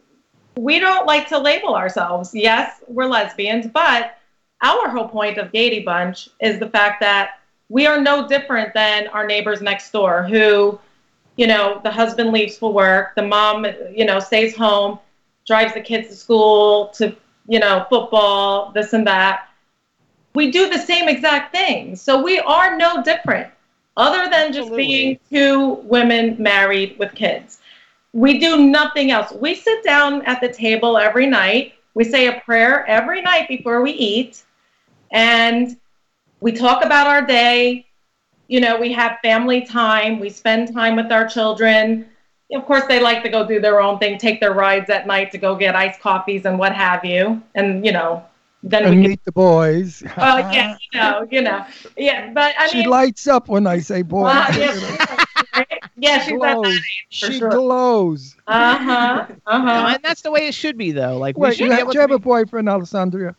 we don't like to label ourselves. Yes, we're lesbians, but our whole point of Gaydy Bunch is the fact that we are no different than our neighbors next door who, you know, the husband leaves for work, the mom, you know, stays home, drives the kids to school, to, you know, football, this and that. We do the same exact thing. So we are no different, other than just being two women married with kids. We do nothing else. We sit down at the table every night. We say a prayer every night before we eat. And we talk about our day. You know, we have family time. We spend time with our children. Of course, they like to go do their own thing, take their rides at night to go get iced coffees and what have you. And, you know, then And we can, meet the boys. oh, yeah, you know, you know. Yeah, but I she mean, lights up when I say boys. uh, yeah, right? yeah, she's at that glows. She sure. glows. Uh huh. Uh No, huh. and that's the way it should be, though. Like we Wait, should you have, do you have a boyfriend, Alessandra?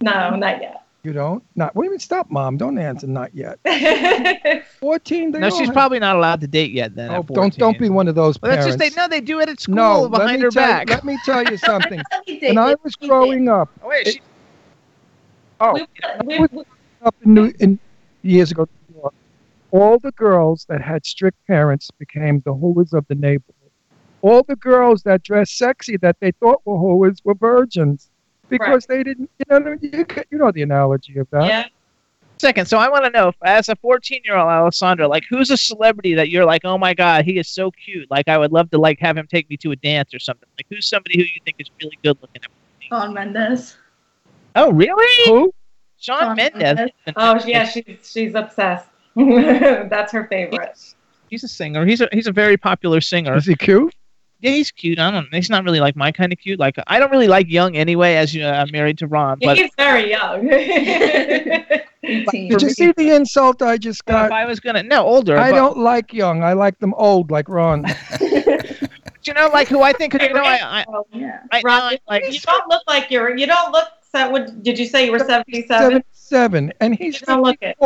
No, not yet. You don't? Not. What do you mean? Stop, mom. Don't answer. Not yet. Fourteen. They No, she's have- probably not allowed to date yet. Then. Oh, don't don't be one of those Well, that's just they. No, they do it at school no, let behind me her tell, back. Let me tell you something. Let when I was growing up, Oh, wait, it- she, oh, we, we, we, up in, New, in years ago, all the girls that had strict parents became the hooers of the neighborhood. All the girls that dressed sexy that they thought were hooers were virgins because they didn't. You know, you, get- you know the analogy of that. yeah. second. So I want to know, if, as a 14 year old Alessandra, like who's a celebrity that you're like, oh my god, he is so cute. Like I would love to like have him take me to a dance or something. Like who's somebody who you think is really good looking? Shawn Mendes. Oh really? Who? Sean Shawn Mendes. Mendes. Oh, yeah, she's she's obsessed. That's her favorite. He's a singer. He's a he's a very popular singer. Is he cute? Yeah, he's cute. I don't. He's not really like my kind of cute. Like I don't really like young anyway. As you, know, I'm married to Ron, but He's very young. Did you see the insult I just but if got? I was gonna no older. I but, don't like young. I like them old, like Ron. but you know, like who I think. 'cause, You know, I, I Oh, yeah. right now, I, like you don't look like you're. You don't look. So, what, did you say you were seventy-seven? Seventy-seven, and he's You don't look it.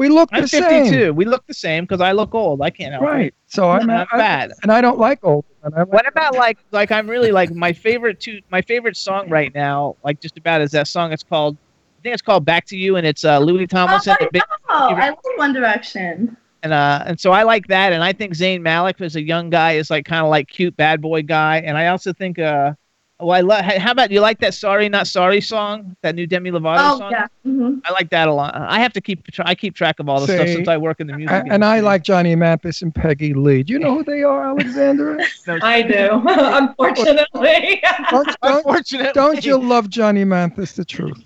Fifty-four. We look I'm the same. 52. We look the same because I look old. I can't help it. Right. So I'm, I'm I- fat. and I don't like old. And I like What about like like I'm really like my favorite two my favorite song right now like just about is that song it's called I think it's called Back to You and it's uh, Louis Tomlinson oh, big, I love One Direction. and uh and so I like that and I think Zayn Malik as a young guy is like kind of like cute bad boy guy and I also think uh oh I love how about you like that Sorry Not Sorry song that new Demi Lovato Oh, song yeah. hmm I like that a lot I have to keep tra- I keep track of all the stuff since I work in the music and, and I like Johnny Mathis and Peggy Lee. Do you know who they are, Alexandra? I do, unfortunately. don't, don't, unfortunately don't you love Johnny Mathis? The truth.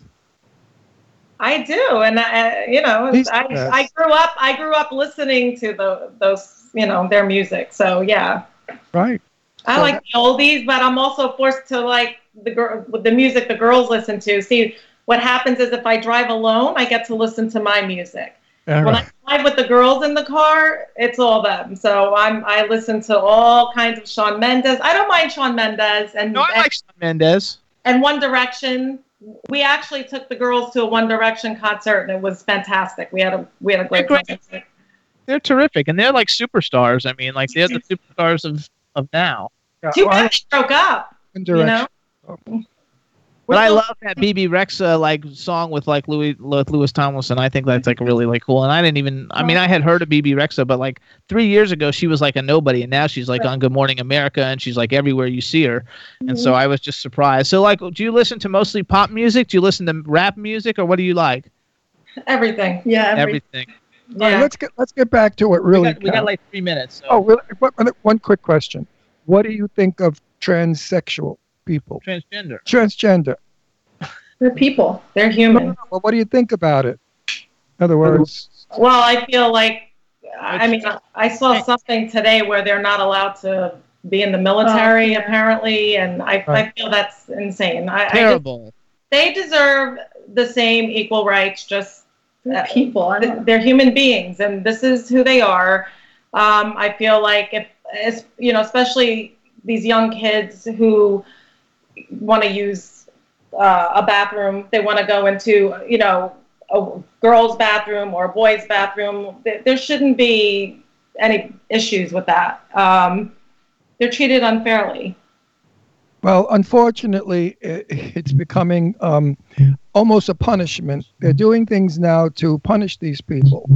I do, and I, you know, He's I, best. I grew up. I grew up listening to the those, you know, their music. So yeah, Right. I like the oldies, but I'm also forced to like the girl the music the girls listen to. See, what happens is if I drive alone, I get to listen to my music. All When right. I drive with the girls in the car, it's all them. So I'm I listen to all kinds of Shawn Mendes. I don't mind Shawn Mendes and no I like Shawn Mendes and One Direction. We actually took the girls to a One Direction concert, and it was fantastic. We had a we had a great They're great. time. they're terrific and they're like superstars I mean like they're the superstars of of now Yeah, Too well, I bad they broke up. like You know. direction. But I We're love that Bebe Rexha uh, like song with like Louis with Louis Tomlinson. I think that's like really like cool. And I didn't even I mean I had heard of Bebe Rexha, but like three years ago she was like a nobody, and now she's like on Good Morning America, and she's like everywhere you see her. And so mm-hmm. I was just surprised. So like, do you listen to mostly pop music? Do you listen to rap music, or what do you like? everything. Yeah. Every, Everything. All right, Yeah. let's get let's get back to what really we, got, we got like three minutes. So. Oh, really? What- one- one quick question. What do you think of transsexual? people? Transgender. Transgender. They're people. They're human. Well, what do you think about it? In other words, Well, I feel like, I mean, I saw something today where they're not allowed to be in the military Oh, yeah. apparently, and I, I feel that's insane. I, I just, Terrible. they deserve the same equal rights, just They're people. They're human beings, and this is who they are. Um, I feel like if, you know, especially these young kids who want to use uh, a bathroom, they want to go into, you know, a girl's bathroom or a boy's bathroom. There there shouldn't be any issues with that. Um, they're treated unfairly. well, unfortunately, it's becoming um, almost a punishment. They're doing things now to punish these people.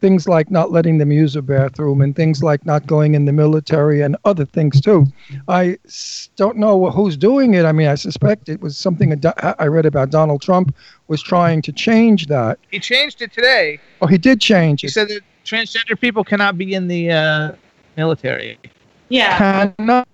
Things like not letting them use a bathroom and things like not going in the military and other things too. I s- don't know who's doing it. I mean, I suspect it was something that I read about Donald Trump was trying to change that. He changed it today. Oh, he did change He it. He said that transgender people cannot be in the uh, military. Yeah, Cannot.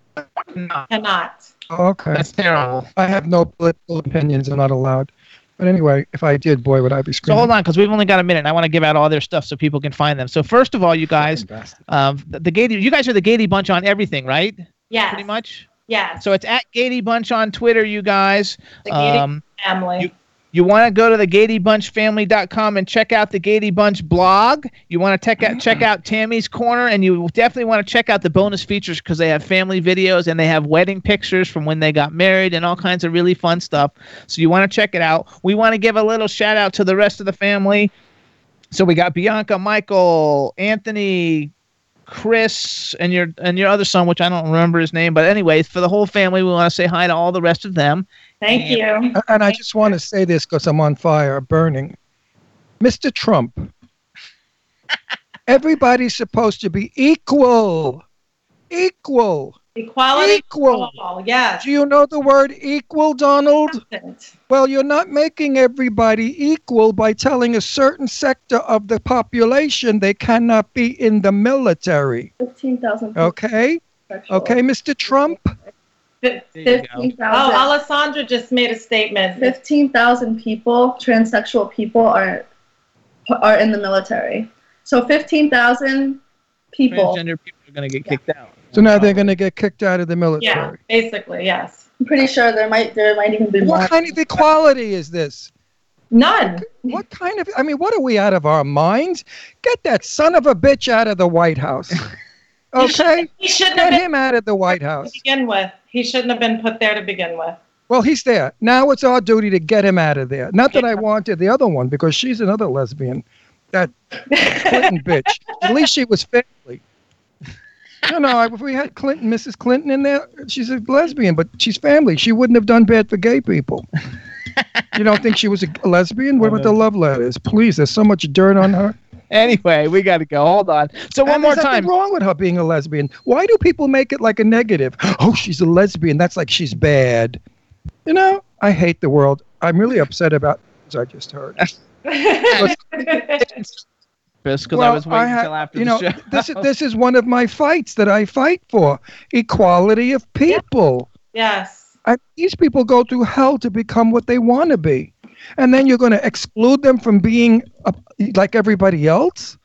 No, cannot. Okay. that's terrible. I have no political opinions. I'm not allowed. But anyway, if I did, boy, would I be screaming. So hold on, because we've only got a minute. and I want to give out all their stuff so people can find them. So first of all, you guys, um, the, the Gaydy, you guys are the Gaydy Bunch on everything, right? Yeah. Pretty much. Yeah. So it's at Gaydy Bunch on Twitter, you guys. The Gaydy Um, family. you- You want to go to the GaydyBunchFamily.com and check out the Gaydy Bunch blog. You want to check out mm-hmm. check out Tammy's Corner, and you definitely want to check out the bonus features because they have family videos and they have wedding pictures from when they got married and all kinds of really fun stuff. So you want to check it out. We want to give a little shout out to the rest of the family. So we got Bianca, Michael, Anthony, Chris, and your and your other son, which I don't remember his name, but anyways, for the whole family, we want to say hi to all the rest of them. Thank you. And I just want to say this because I'm on fire, burning. Mr. Trump, everybody's supposed to be equal. Equal. Equality Equal. for. Yes. Do you know the word equal, Donald? Well, you're not making everybody equal by telling a certain sector of the population they cannot be in the military. Fifteen thousand. Okay? Okay, Mr. Trump? Fi- There you go. Fifteen Oh, thousand. Alessandra just made a statement. Fifteen thousand people, transsexual people, are are in the military. So fifteen thousand people. Transgender people are going to get kicked out. So now they're going to get kicked out of the military. Yeah, basically, yes. I'm pretty sure there might there might even be more. What kind of equality is this? None. What kind of, I mean, what are we out of our minds? Get that son of a bitch out of the White House. Okay? He shouldn't have Get been him out of the White to House. begin with. He shouldn't have been put there to begin with. Well, he's there. Now it's our duty to get him out of there. Not that I wanted the other one because she's another lesbian. That Clinton bitch. At least she was family. No, no. If we had Clinton, Mrs. Clinton in there, she's a lesbian, but she's family. She wouldn't have done bad for gay people. You don't think she was a lesbian? What about the love letters? Please, there's so much dirt on her. Anyway, we got to go. Hold on. So one And more there's nothing time. wrong with her being a lesbian. Why do people make it like a negative? Oh, she's a lesbian. That's like she's bad. You know, I hate the world. I'm really upset about what I just heard. Because I was waiting ha- until after you the know, show. this is this is one of my fights that I fight for: equality of people. yes. I, these people go through hell to become what they want to be, and then you're going to exclude them from being uh, like everybody else.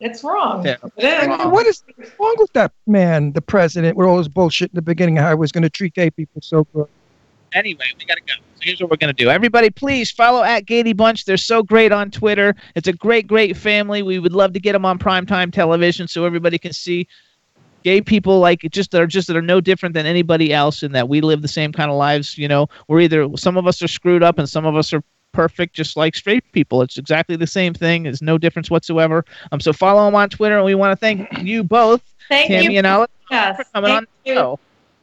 It's wrong. Yeah. It is. I mean, what is wrong with that man, the president, with all his bullshit in the beginning? How he was going to treat gay people so good. anyway, we got to go. So here's what we're going to do. Everybody, please follow at Gaydy Bunch. They're so great on Twitter. It's a great, great family. We would love to get them on primetime television so everybody can see gay people like just that are just that are no different than anybody else and that we live the same kind of lives you know we're either some of us are screwed up and some of us are perfect just like straight people it's exactly the same thing there's no difference whatsoever um so follow them on twitter and we want to thank you both Thank tammy you. and alex yes. for coming Thank on the you.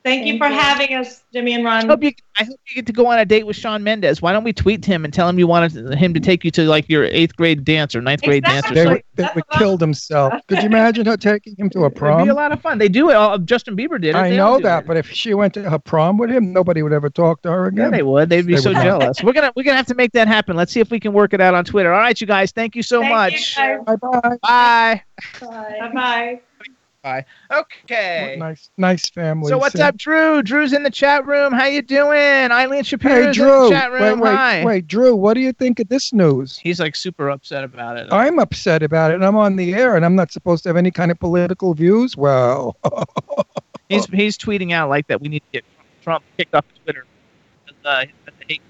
Show Thank you for you. having us, Jimmy and I Ron. hope you. I hope you get to go on a date with Shawn Mendes. Why don't we tweet him and tell him you wanted him to take you to like your eighth grade dance or ninth grade dance or Exactly. They would, they That's would what killed himself. Could you imagine her taking him to a prom? It'd be a lot of fun. They do it. All, Justin Bieber did it. I They know that, it. but if she went to her prom with him, nobody would ever talk to her yeah, again. they would. They'd be They so would jealous. We're gonna we're gonna have to make that happen. Let's see if we can work it out on Twitter. All right, you guys. Thank you so Thank much. You Bye bye. Bye. Bye. Bye bye. Bye. Okay. Nice, nice family. So what's Sam. up, Drew? Drew's in the chat room. How you doing? Eileen Shapiro's Hey, in Drew. the chat room. Wait, wait, Hi. wait, Drew. What do you think of this news? He's like super upset about it. I'm upset about it, and I'm on the air, and I'm not supposed to have any kind of political views. Well, He's he's tweeting out like that. We need to get Trump kicked off Twitter. Uh, that's the hate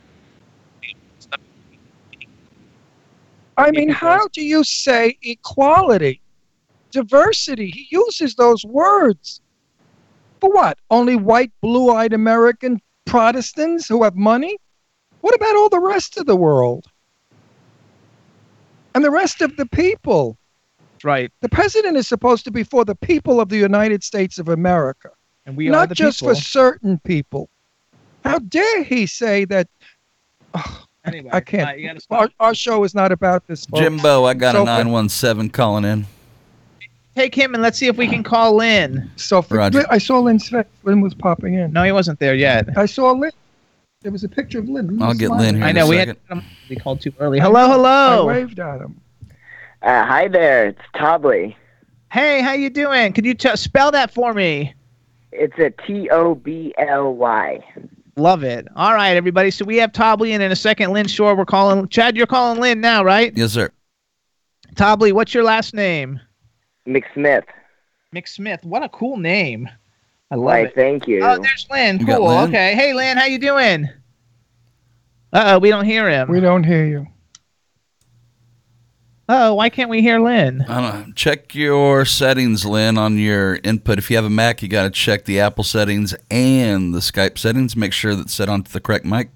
stuff. I mean, how do you say equality, diversity? He uses those words. For what? Only white, blue eyed American Protestants who have money? What about all the rest of the world? And the rest of the people? right. The president is supposed to be for the people of the United States of America, And we are not the just people. for certain people. How dare he say that? Anyway, I can't. uh, you gotta stop. Our, our show is not about this. folks. Jimbo, I got So- a 917 calling in. Take him and let's see if we can call in. So for, Roger. I saw Lynn Sve- Lynn was popping in. No, he wasn't there yet. I saw Lynn. There was a picture of Lynn. Lynn I'll was get smiling. Lynn here. I in know a we had second. we called too early. Hello, hello. I waved at him. Uh, hi there, it's Tobly. Hey, how you doing? Could you t- spell that for me? It's a T O B L Y. Love it. All right, everybody. So we have Tobly and in a second Lynn Shore. We're calling Chad. You're calling Lynn now, right? Yes, sir. Tobly, what's your last name? McSmith. McSmith. What a cool name. I love Why, it. thank you. Oh, there's Lynn. You Cool. Lynn? Okay. Hey, Lynn, how you doing? Uh oh, we don't hear him. We don't hear you. Oh, why can't we hear Lynn? I don't know. Check your settings, Lynn, on your input. If you have a Mac, you got to check the Apple settings and the Skype settings. Make sure that's set onto the correct mic.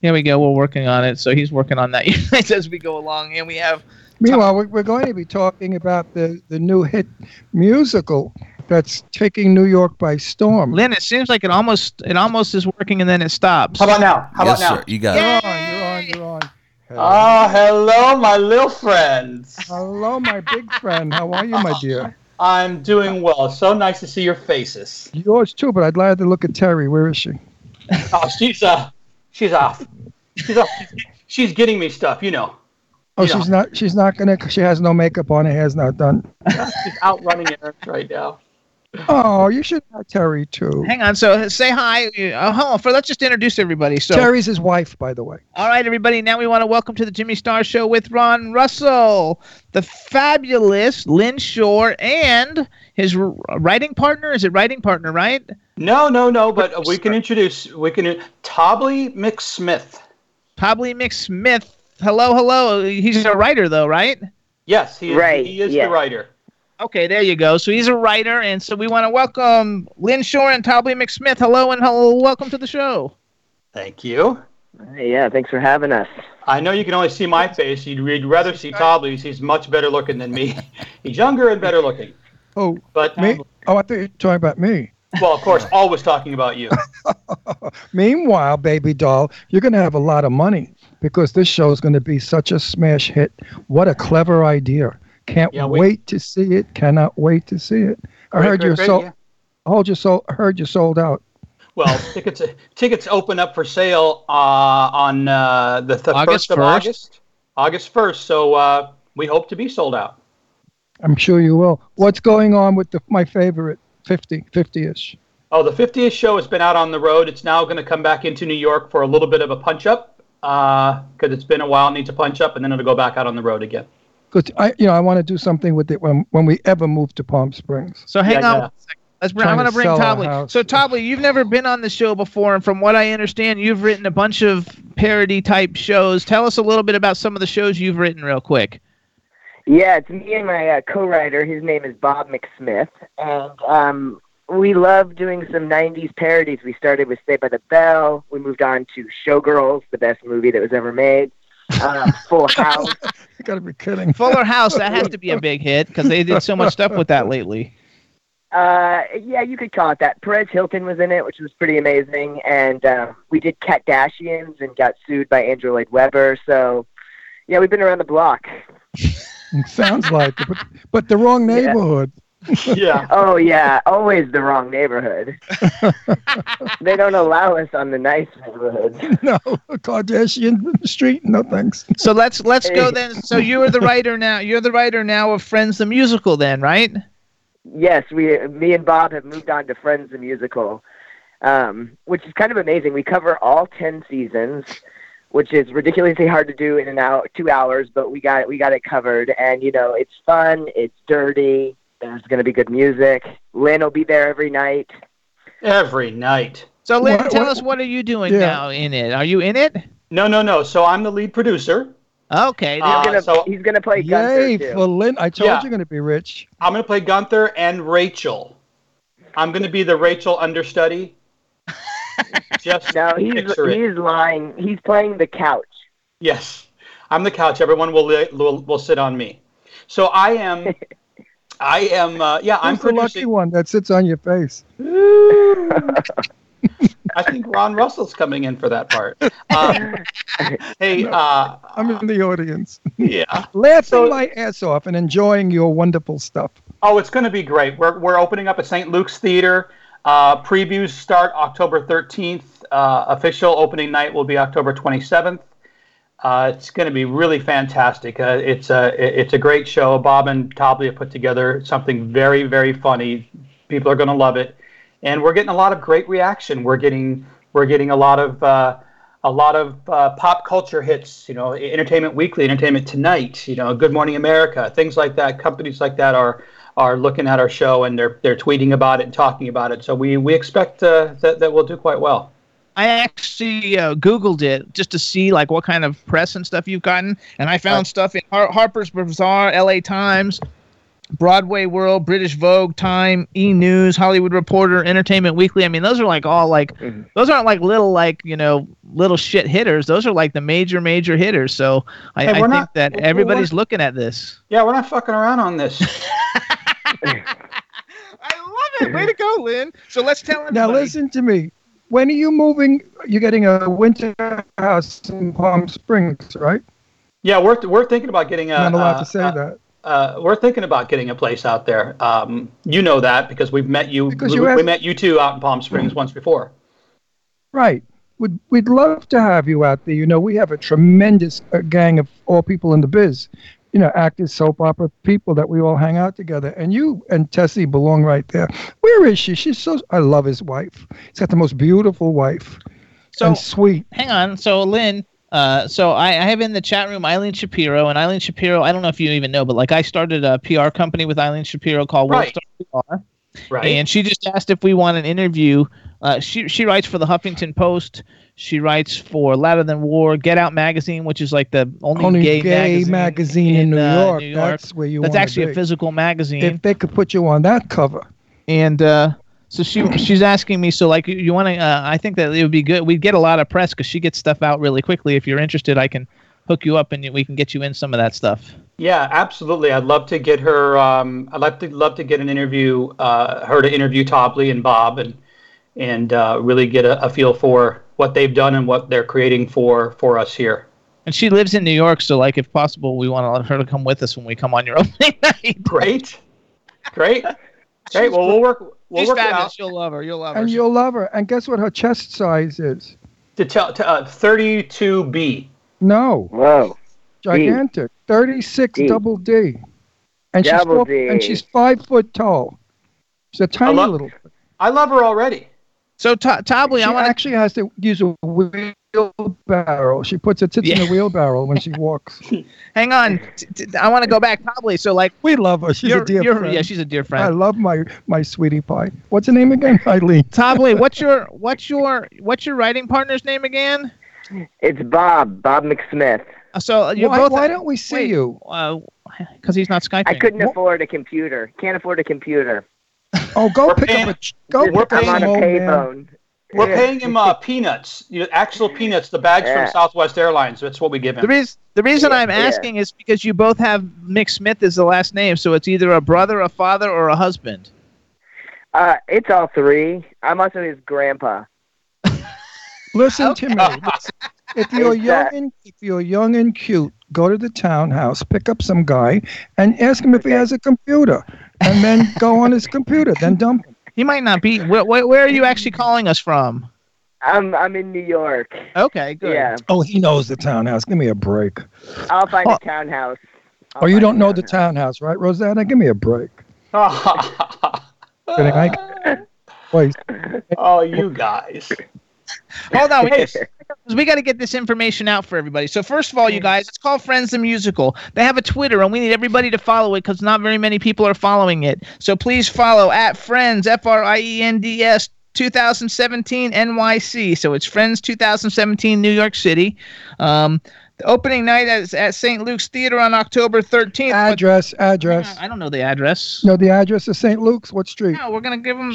Here we go. We're working on it. So he's working on that as we go along, and we have Meanwhile, we're, we're going to be talking about the, the new hit musical that's taking New York by storm. Lynn. It seems like it almost it almost is working, and then it stops. How about now? How yes, about now? sir. You got it. You're it. on, you're on, you're on. Oh, hello, my little friends. Hello, my big friend. How are you, my dear? I'm doing well. So nice to see your faces. Yours too, but I'd like to look at Terry. Where is she? Oh, she's uh, she's off. She's off. She's getting me stuff, you know. Oh, Yeah. she's not. She's not gonna. She has no makeup on. Her hair's not done. She's out running errands right now. Oh, you should have Terry too. Hang on. So say hi. Uh, hold on. For let's just introduce everybody. So Terry's his wife, by the way. All right, everybody. Now we want to welcome to the Jimmy Star Show with Ron Russell, the fabulous Lynn Shore, and his r- writing partner. Is it writing partner, right? No, no, no. But we can introduce. We can. Tobly McSmith. Tobly McSmith. Hello, hello. He's a writer, though, right? Yes, he is. Right, He is yes. the writer. Okay, there you go. So he's a writer, and so we want to welcome Lynn Shore and Tobly McSmith. Hello, and hello, welcome to the show. Thank you. Yeah, thanks for having us. I know you can only see my face. You'd, you'd rather see Tobly's. He's much better looking than me. He's younger and better looking. Oh, But me? Um, oh, I thought you were talking about me. well, of course, always talking about you. Meanwhile, baby doll, you're gonna have a lot of money because this show is gonna be such a smash hit. What a clever idea! Can't Yeah, we- wait to see it. Cannot wait to see it. I Great, heard great, you great, sold. yeah. Hold your sold. Heard you sold out. Well, tickets tickets open up for sale uh, on uh, the, the August first of 1st? August. August first. So uh, we hope to be sold out. I'm sure you will. What's going on with the, my favorite 50, 50-ish? Oh, the 50th show has been out on the road. It's now going to come back into New York for a little bit of a punch up because it's been a while. It needs a punch up, and then it'll go back out on the road again. Because I, you know, I want to do something with it when when we ever move to Palm Springs. So hang Yeah, on. yeah. Let's bring, I'm going to to bring sell Tobly. So Tobly, you've never been on the show before, and from what I understand, you've written a bunch of parody type shows. Tell us a little bit about some of the shows you've written, real quick. Yeah, it's me and my uh, co-writer. His name is Bob McSmith, and um, we love doing some '90s parodies. We started with Saved by the Bell. We moved on to Showgirls, the best movie that was ever made. Um, Full House. You gotta be kidding. Fuller House, that has to be a big hit because they did so much stuff with that lately. Uh, yeah, you could call it that. Perez Hilton was in it, which was pretty amazing, and uh, we did Kardashians and got sued by Andrew Lloyd Webber. So, yeah, we've been around the block. Sounds like it, but, but the wrong neighborhood. Yeah. Oh yeah, always the wrong neighborhood. they don't allow us on the nice neighborhoods. no, Kardashian Street. No thanks. So let's let's go then. So you're the writer now. You're the writer now of Friends the musical, then, right? Yes, we, me and Bob have moved on to Friends the musical, um, which is kind of amazing. We cover all ten seasons, which is ridiculously hard to do in an hour, two hours, but we got we got it covered. And you know, it's fun, it's dirty. There's going to be good music. Lynn will be there every night. Every night. So Lynn, What- tell what- us what are you doing Yeah. now in it? Are you in it? No, no, no. So I'm the lead producer. Okay. Uh, He's gonna, so he's gonna play Yay Gunther too. for Lynn! I told Yeah. you you're going to be rich. I'm going to play Gunther and Rachel. I'm going to be the Rachel understudy. Just No, he's picture it. he's lying. He's playing the couch. Yes, I'm the couch. Everyone will li- will, will sit on me. So I am. I am. Uh, yeah, I'm Who's the lucky one that sits on your face? I think Ron Russell's coming in for that part. Um, hey, uh, I'm in the audience, yeah. laughing my ass off and enjoying your wonderful stuff. Oh, it's going to be great. We're, we're opening up at St. Luke's Theater. Uh, previews start October 13th. Uh, official opening night will be October 27th. Uh, it's going to be really fantastic. Uh, it's a it's a great show. Bob and Tobly have put together something very very funny. People are going to love it, and we're getting a lot of great reaction. We're getting we're getting a lot of uh, a lot of uh, pop culture hits. You know, Entertainment Weekly, Entertainment Tonight. You know, Good Morning America, things like that. Companies like that are are looking at our show and they're they're tweeting about it and talking about it. So we we expect uh, that that we'll do quite well. I actually uh, Googled it just to see like what kind of press and stuff you've gotten, and I found stuff in Har- Harper's Bazaar, L.A. Times, Broadway World, British Vogue, Time, E News, Hollywood Reporter, Entertainment Weekly. I mean, those are like all like those aren't like little like you know little shit hitters. Those are like the major major hitters. So I, Hey, I we're think not- that everybody's looking at this. Yeah, we're not fucking around on this. I love it. Way to go, Lynn. So let's tell him. Now listen to me. When are you moving? You're getting a winter house in Palm Springs, right? Yeah, we're we're thinking about getting a. I'm not allowed uh, to say uh, that. Uh, we're thinking about getting a place out there. Um, you know that because we've met you. Because we, you we met you two out in Palm Springs once before. Right. We'd, we'd love to have you out there. You know, we have a tremendous uh, gang of all people in the biz. You know, actors, soap opera people that we all hang out together. And you and Tessie belong right there. Where is she? She's so. I love his wife. He's got the most beautiful wife. So- and sweet. hang on. So Lynn, uh, so I, I have in the chat room Eileen Shapiro, and Eileen Shapiro. I don't know if you even know, but like I started a PR company with Eileen Shapiro called Right. Worldstar PR, Right. and she just asked if we want an interview. Uh, she she writes for the Huffington Post. She writes for Louder Than War, Get Out magazine, which is like the only, Only gay, gay magazine in New uh, York. New York. That's where you That's wanna actually be. a physical magazine. If they could put you on that cover. and uh, so she she's asking me so like you, you want to uh, i think that it would be good we'd get a lot of press because she gets stuff out really quickly if you're interested i can hook you up and we can get you in some of that stuff Yeah, absolutely. I'd love to get her. Um, I'd love to love to get an interview. Uh, her to interview Tobly and Bob, and and uh, really get a, a feel for what they've done and what they're creating for for us here. and she lives in new york so like if possible we want to let her to come with us when we come on your opening night Great, great, great. Well, we'll work. We'll she's work it fabulous out. you'll love her you'll love her And you'll love her. And guess what her chest size is? To tell to, uh, 32B. No. Whoa. Gigantic. 36 D. double D. And she's, Double four, D. and she's five foot tall. She's a tiny love- little. I love her already. So to- tobly She i want actually has to use a wheelbarrow. She puts her tits in Yeah. a wheelbarrow when she walks. hang on t- t- i want to go back tobly so like We love her. She's a dear friend. yeah she's a dear friend. I love my my sweetie pie. What's her name again? Eileen. tobly what's your what's your what's your writing partner's name again It's Bob, Bob McSmith. Uh, so you Why, both why don't we see wait, you? because he's not skyping I couldn't afford a computer. Can't afford a computer. Oh, go We're pick paying- up a go we're pick up paying I'm on some a old man. We're Yeah. paying him uh, peanuts, you know, actual peanuts, the bags Yeah. from Southwest Airlines. That's what we give The him. reason the reason Yeah, I'm yeah. asking is because you both have McSmith as the last name, so it's either a brother, a father, or a husband. Uh, it's all three. I'm also his grandpa. Listen to me. Listen. If you're It's, young and if you're young and cute, go to the townhouse, pick up some guy, and ask him if he has a computer. And then go on his computer, then dump him. He might not be. Where, where, where are you actually calling us from? I'm I'm in New York. Okay, good. Yeah, Oh, he knows the townhouse. Give me a break. I'll find Oh. a townhouse. I'll Oh, you don't a know the townhouse, right, Rosanna? Give me a break. Kidding, I- Wait, oh, you guys. Hold on, we, we got to get this information out for everybody. So first of all, you guys, it's called Friends the Musical. They have a Twitter, and we need everybody to follow it because not very many people are following it. So please follow at Friends F R I E N D S 2017 NYC. So it's Friends 2017 New York City. Um, the opening night is at St. Luke's Theater on October 13th. but- address, address. I don't know the address. No, the address is St. Luke's. What street? No, we're gonna give them.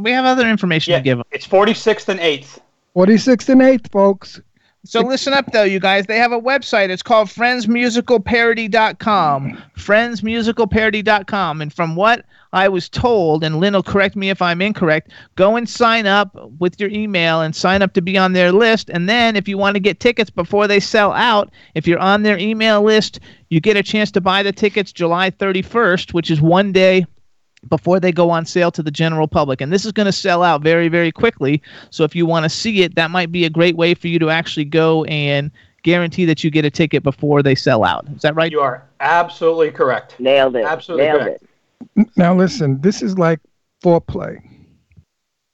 We have other information Yeah, to give them. it's 46th and 8th. 46th and 8th, folks. So listen up, though, you guys. They have a website. It's called friendsmusicalparody.com. Friendsmusicalparody.com. And from what I was told, and Lynn will correct me if I'm incorrect, go and sign up with your email and sign up to be on their list. And then if you want to get tickets before they sell out, if you're on their email list, you get a chance to buy the tickets July 31st, which is one day before they go on sale to the general public. And this is going to sell out very, very quickly. So if you want to see it, that might be a great way for you to actually go and guarantee that you get a ticket before they sell out. Is that right? You are absolutely correct. Nailed it. Absolutely Nailed correct. it. Now listen, this is like foreplay.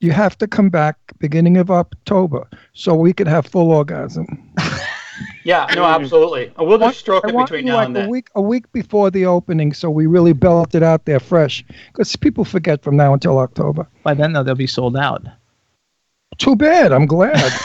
You have to come back beginning of October so we could have full orgasm. Yeah, no, mm. absolutely. And we'll just stroke I it between now like and a week a week before the opening so we really belt it out there fresh. Because people forget from now until October. By then, though, they'll be sold out. Too bad. I'm glad.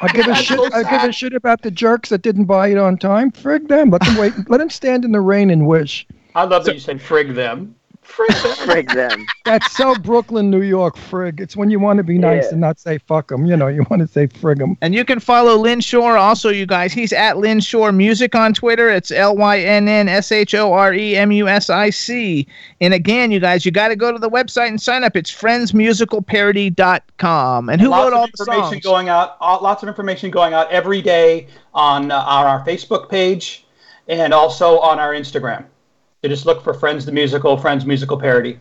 I give a That's shit. so I give a shit about the jerks that didn't buy it on time. Frig them. Let them wait. Let them stand in the rain and wish. I love that you say frig them. Frig them. Frig them. That's so Brooklyn, New York. Frig. It's when you want to be nice Yeah. and not say fuck them. You know, you want to say frig them. And you can follow Lynn Shore also, you guys. He's at Lynn Shore Music on Twitter. It's L Y N N S H O R E M U S I C. And again, you guys, you got to go to the website and sign up. It's friendsmusicalparody.com. And who lots wrote all of the information songs? going out. uh, Lots of information going out every day on uh, on our Facebook page and also on our Instagram. So just look for Friends the Musical, Friends Musical Parody.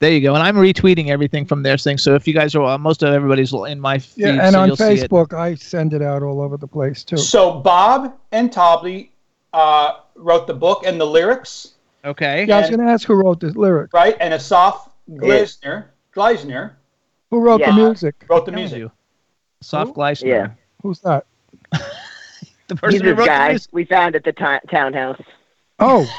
There you go. And I'm retweeting everything from their thing. So if you guys are, uh, most of everybody's in my feed, Yeah, and so on you'll see it. Facebook, I send it out all over the place too. So Bob and Tobly uh, wrote the book and the lyrics, Okay. Yeah, I was going to ask who wrote the lyric. right? And Assaf Gleizner, Gleizner Who wrote Yeah. the music? wrote the music. you. Soft Gleizner. Yeah. Who's that? The person He's who this wrote the guy music. we found at the ti townhouse. Oh,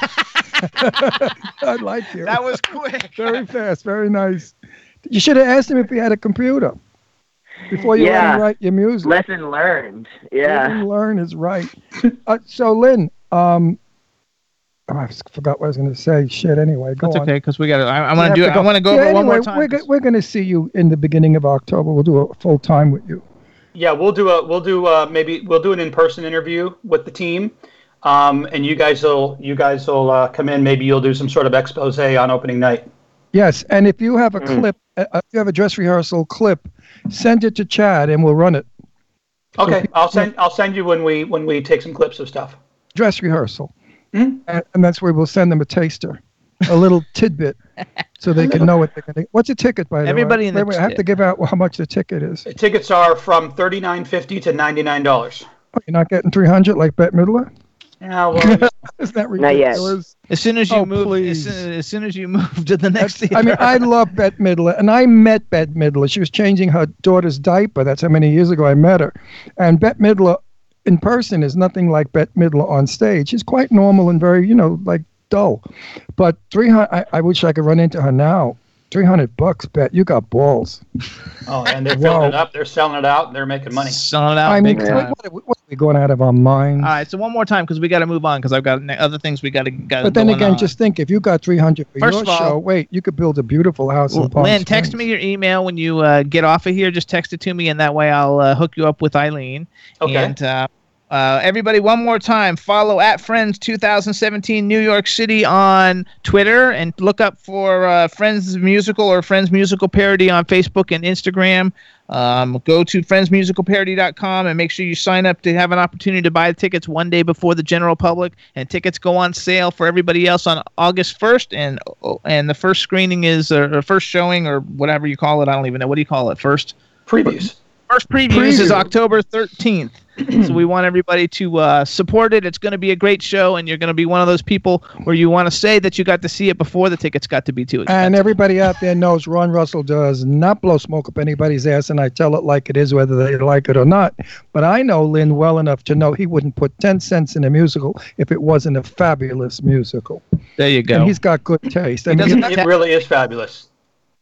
I like you. That was quick. very fast, very nice. You should have asked him if he had a computer before you let Yeah. him write your music. Lesson learned. Yeah. Live and learn is right. uh, so, Lynn, um, oh, I forgot what I was going to say. Shit. Anyway, go That's on. okay because we got to. I, I want to do. to it. I want to go Yeah, over it one more time. We're, go- we're going to see you in the beginning of October. We'll do a full time with you. Yeah, we'll do a we'll do uh maybe we'll do an in person interview with the team, um, and you guys will you guys will uh, come in. Maybe you'll do some sort of expose on opening night. Yes, and if you have a Mm. clip, uh, if you have a dress rehearsal clip, send it to Chad and we'll run it. Okay, pe- I'll send I'll send you when we when we take some clips of stuff. Dress rehearsal, Mhm. and, and that's where we'll send them a taster, a little tidbit, so they can know what they're going to. What's a ticket, by the Everybody way? in the Wait, wait, I have to give out how much the ticket is. The tickets are from thirty nine fifty to ninety nine dollars. Oh, You're not getting 300 like Bette Midler? Yeah, well, Isn't that Not yet. ridiculous? As soon as you Oh, move, as soon, as soon as you move to the next That's- I mean, I love Bette Midler, and I met Bette Midler. She was changing her daughter's diaper. That's how many years ago I met her. And Bette Midler in person is nothing like Bette Midler on stage. She's quite normal and very, you know, like dull. But 300, I, I wish I could run into her now. 300 bucks, Bet. You got balls. oh, and they're filling it up. They're selling it out. They're making money. selling it out I mean, big what, what, what are we going out of our minds? All right, so one more time because we got to move on because I've got other things we got to. Do. But then again, just think if you got 300 for First your of all- show, wait, you could build a beautiful house in Palm Lynn, text me your email when you uh, get off of here. Just text it to me, and that way I'll uh, hook you up with Eileen. Okay. And uh, Uh, everybody, one more time, follow at Friends 2017 New York City on Twitter and look up for uh, Friends Musical or Friends Musical Parody on Facebook and Instagram. Um, go to friendsmusicalparody.com and make sure you sign up to have an opportunity to buy the tickets one day before the general public. And tickets go on sale for everybody else on August 1st. And and the first screening is or first showing or whatever you call it. I don't even know what do you call it. First previews. First previews is October 13th. so we want everybody to uh, support it. It's going to be a great show, and you're going to be one of those people where you want to say that you got to see it before the tickets got to be too expensive. And everybody out there knows Ron Russell does not blow smoke up anybody's ass, and I tell it like it is, whether they like it or not. But I know Lynn well enough to know he wouldn't put 10 cents in a musical if it wasn't a fabulous musical. There you go. And he's got good taste. I mean, it really is fabulous.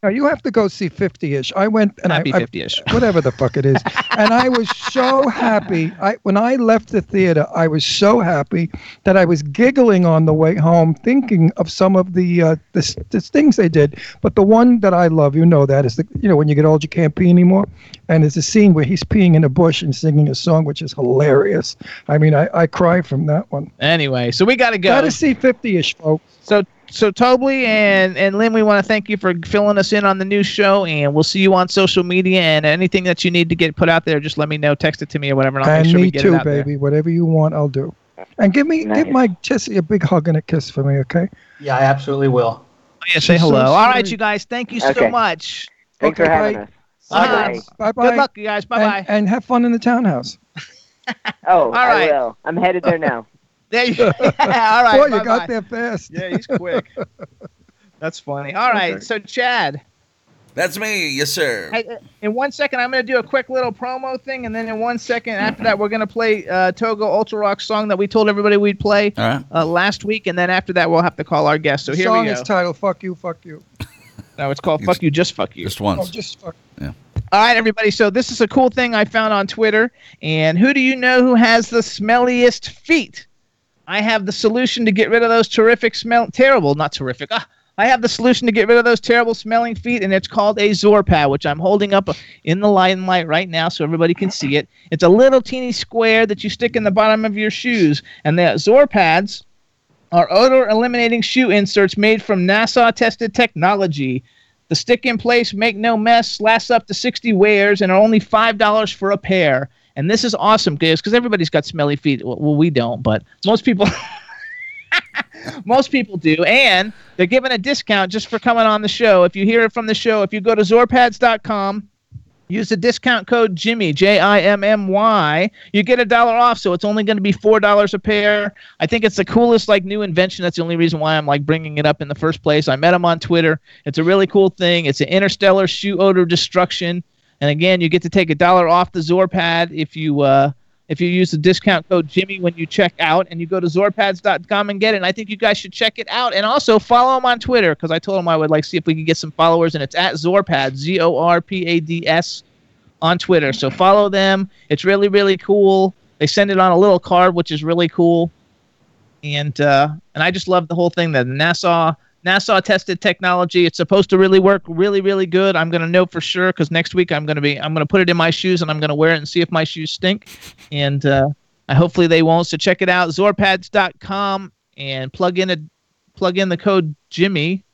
You have to go see 50-ish. I went and Happy I, I 50-ish. whatever the fuck it is. and I was so happy. I when I left the theater, I was so happy that I was giggling on the way home, thinking of some of the uh, the, the things they did. But the one that I love, you know, that is the you know when you get old, you can't pee anymore. And there's a scene where he's peeing in a bush and singing a song, which is hilarious. I mean, I, I cry from that one. Anyway, so we got to go. Got to see 50-ish, folks. So so Tobly and and Lynn, we want to thank you for filling us in on the new show, and we'll see you on social media. And anything that you need to get put out there, just let me know, text it to me or whatever, and I'll and make sure me we get too, it out there. baby. Whatever you want, I'll do. And give me Nice. give my Tessie a big hug and a kiss for me, okay? Yeah, I absolutely will. Oh, yeah, say She's so hello. All right, you guys, thank you so Okay. much. Thanks Okay, for having bye. us. Bye, guys. Bye bye. Good luck, you guys. Bye bye. And, and have fun in the townhouse. Oh, All right. I will. I'm headed there now. There you go. All right. Boy, you bye-bye. got there fast. Yeah, he's quick. That's funny. All right, Okay. so Chad, That's me. Yes, sir. hey, uh, in one second, I'm going to do a quick little promo thing, and then in one second after that, we're going to play uh, Togo Ultra Rock song that we told everybody we'd play All right. uh, last week, and then after that, we'll have to call our guest. So The here song we go. Song is titled "Fuck You, Fuck You." no, it's called "Fuck You, Just Fuck You." Just Oh, once. just fuck. Yeah. All right, everybody. So this is a cool thing I found on Twitter. And who do you know who has the smelliest feet? I have the solution to get rid of those terrific smell. Terrible, not terrific. Ah, I have the solution to get rid of those terrible smelling feet, and it's called a Zorpad, which I'm holding up in the limelight right now so everybody can see it. It's a little teeny square that you stick in the bottom of your shoes, and the Zorpads are odor eliminating shoe inserts made from NASA tested technology. The stick in place, make no mess, lasts up to 60 wears, and are only $5 for a pair. And this is awesome, guys, because everybody's got smelly feet. Well, we don't, but most people. most people do. And they're giving a discount just for coming on the show. If you hear it from the show, if you go to zorpads.com, use the discount code Jimmy, J I M M Y, you get a dollar off. So it's only going to be $4 a pair. I think it's the coolest like new invention. That's the only reason why I'm like bringing it up in the first place. I met him on Twitter. It's a really cool thing. It's an interstellar shoe odor destruction. And again, you get to take a dollar off the Zorpad if you uh, if you use the discount code Jimmy when you check out, and you go to Zorpads.com and get it. And I think you guys should check it out, and also follow him on Twitter because I told him I would like see if we could get some followers, and it's at Zorpads Z O R P A D S on Twitter. So follow them. It's really really cool. They send it on a little card, which is really cool. And uh, and I just love the whole thing. that NASA NASA tested technology. It's supposed to really work really really good. I'm gonna know for sure because next week I'm gonna be I'm gonna put it in my shoes and I'm gonna wear it and see if my shoes stink. And uh, I hopefully they won't. So check it out, Zorpads.com, and plug in a plug in the code Jimmy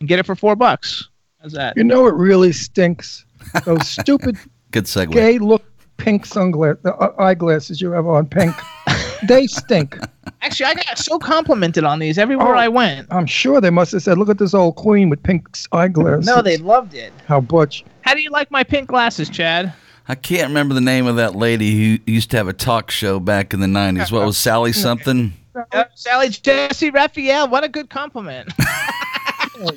and get it for four bucks. How's that? You know it really stinks. Those stupid Good segue. gay look pink sunglasses, the uh, eyeglasses you have on pink. they stink. Actually, I got so complimented on these everywhere Oh. I went. I'm sure they must have said, "Look at this old queen with pink eyeglasses." No, they loved it. How butch. How do you like my pink glasses, Chad? I can't remember the name of that lady who used to have a talk show back in the 90s. What was Sally something? Yep, Sally Jessy Raphael. What a good compliment. when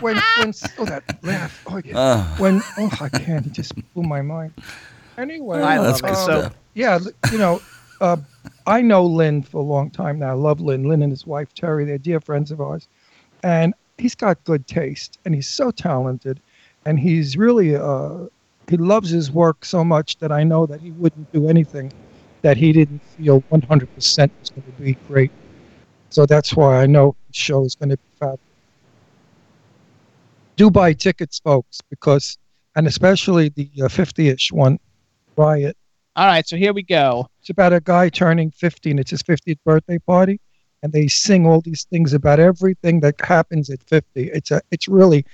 when oh that laugh. Oh yeah. Uh, when oh I can't. It just blew my mind. Anyway, I love um, stuff. yeah, you know, uh, I know Lynn for a long time now. I love Lynn. Lynn and his wife Terry, they're dear friends of ours, and he's got good taste, and he's so talented, and he's really uh, he loves his work so much that I know that he wouldn't do anything that he didn't feel 100% was going to be great. So that's why I know the show is going to be fabulous. Do buy tickets, folks, because and especially the uh, 50-ish one, buy it. All right, so here we go. It's about a guy turning 50 and it's his 50th birthday party. And they sing all these things about everything that happens at 50. It's a, it's really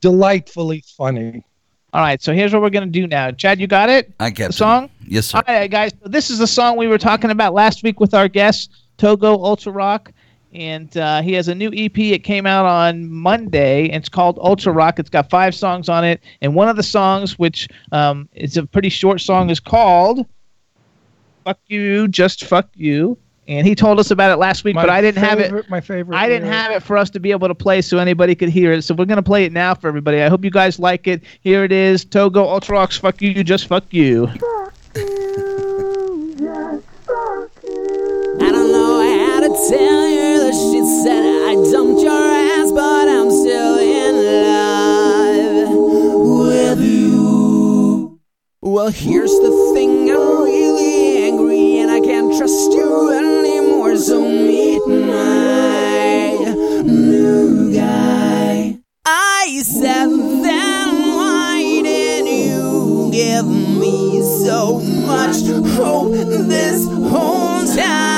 delightfully funny. All right, so here's what we're gonna do now. Chad, you got it? I get the song. Yes, sir. All right, guys. So this is the song we were talking about last week with our guest Togo Ultra Rock, and uh, he has a new EP. It came out on Monday. And it's called Ultra Rock. It's got five songs on it, and one of the songs, which um, is a pretty short song, is called "Fuck You, Just Fuck You." And he told us about it last week, My but I didn't have it. My favorite. I didn't have it for us to be able to play so anybody could hear it. So we're gonna play it now for everybody. I hope you guys like it. Here it is, Togo Ultra Rocks. Fuck you, just fuck you. I tell you that she said I dumped your ass, but I'm still in love with you. Well, here's the thing, I'm really angry and I can't trust you anymore, so meet my new guy. I said then why didn't you give me so much hope this whole time?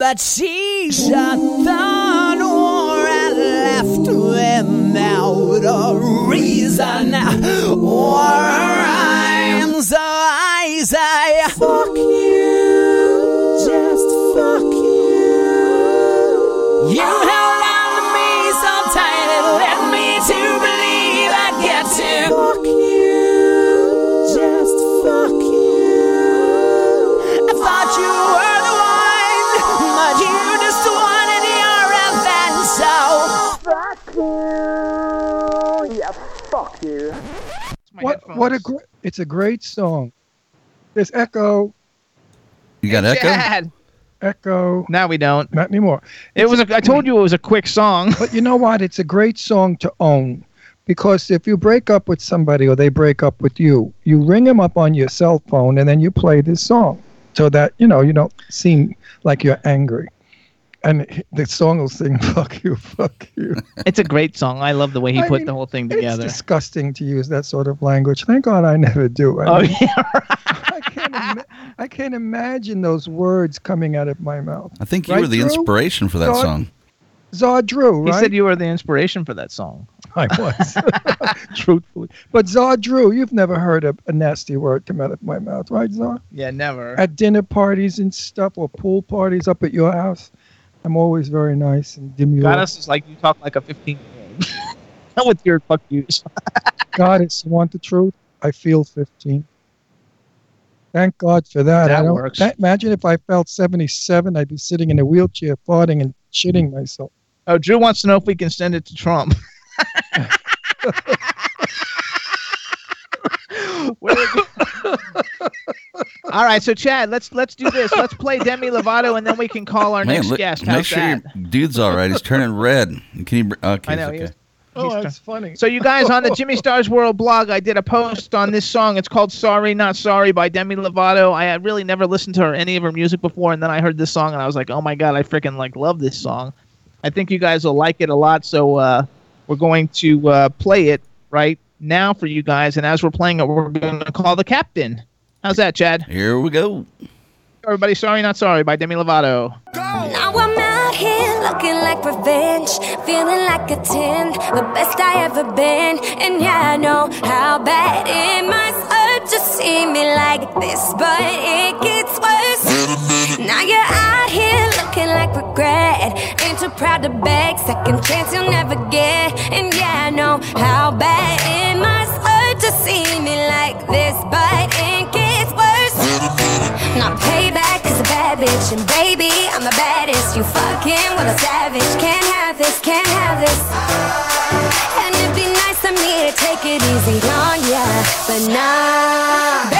But she shut the door and left without a reason or a rhyme. So I say, fuck you, just fuck you. You you. What, what a great, it's a great song. There's echo, You got echo? Chad. echo. Now we don't. Not anymore. It was. A, I told you it was a quick song. But you know what? It's a great song to own because if you break up with somebody or they break up with you, you ring them up on your cell phone and then you play this song so that you know you don't seem like you're angry. And the song will sing "fuck you, fuck you." It's a great song. I love the way he I put mean, the whole thing together. It's together. disgusting to use that sort of language. Thank God I never do. I Oh mean, yeah. I can't. Ima- I can't imagine those words coming out of my mouth. I think you Right, were the Drew? inspiration for that God. song. Zod Drew, He said you were the inspiration for that song. I was, truthfully. But Zod Drew, you've never heard a, a nasty word come out of my mouth, right, Zod? Yeah, never. At dinner parties and stuff, or pool parties up at your house, I'm always very nice and demure. Goddess is like you talk like a 15 year old. Not with your fuck yous. Goddess, you want the truth? I feel 15. Thank God for that. That I don't, works. that- imagine if I felt 77, I'd be sitting in a wheelchair farting and shitting myself. Oh, Drew wants to know if we can send it to Trump. Where we go- All right, so Chad, let's let's do this. Let's play Demi Lovato, and then we can call our Man, next look, guest. make How's sure that? your dude's all right. He's turning red. Can you? br- Okay, I know. it's He's. Oh, he's that's funny. So you guys on the Jimmy Stars World blog, I did a post on this song. It's called "Sorry Not Sorry" by Demi Lovato. I had really never listened to her any of her music before, and then I heard this song, and I was like, "Oh my god, I freaking like love this song." I think you guys will like it a lot. So uh, we're going to uh, play it right now for you guys, and as we're playing it, we're going to call the captain. How's that, Chad? Here we go. Everybody, "Sorry Not Sorry" by Demi Lovato. Now I'm out here looking like revenge, feeling like a 10, the best I ever been. And yeah, I know how bad it must hurt to see me like this, but it gets worse. Now you're out here looking like regret, ain't too proud to beg, second chance you'll never get. And yeah, I know how bad it must hurt to see me like this, but it gets worse. Now payback is a bad bitch, and baby, I'm the baddest. You fucking with a savage. Can't have this, can't have this. And it'd be nice of me to take it easy on ya, but nah.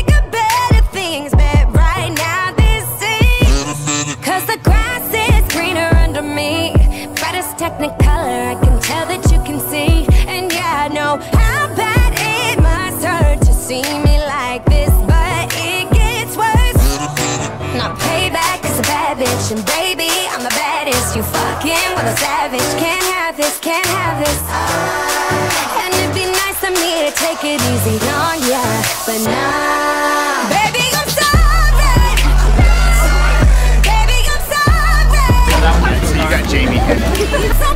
things, but right now this is Cause the grass is greener under me. Brightest technicolor, I can tell that you can see. And yeah, I know how bad it must hurt to see me like this, but it gets worse. Not payback, is a bad bitch, and baby, I'm the baddest. You fucking with a savage, can't have this, can't have this. And it'd be nice of me to take it easy on ya, but now. Okay.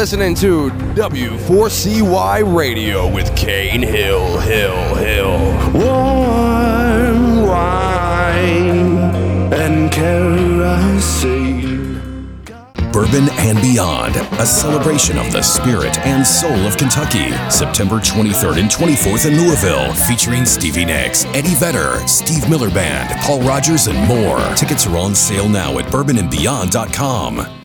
Listening to W4CY Radio with Kane Hill, Hill, Hill. Warm wine and kerosene. Bourbon and Beyond, a celebration of the spirit and soul of Kentucky. September 23rd and 24th in Louisville, featuring Stevie Nicks, Eddie Vedder, Steve Miller Band, Paul Rodgers, and more. Tickets are on sale now at bourbonandbeyond.com.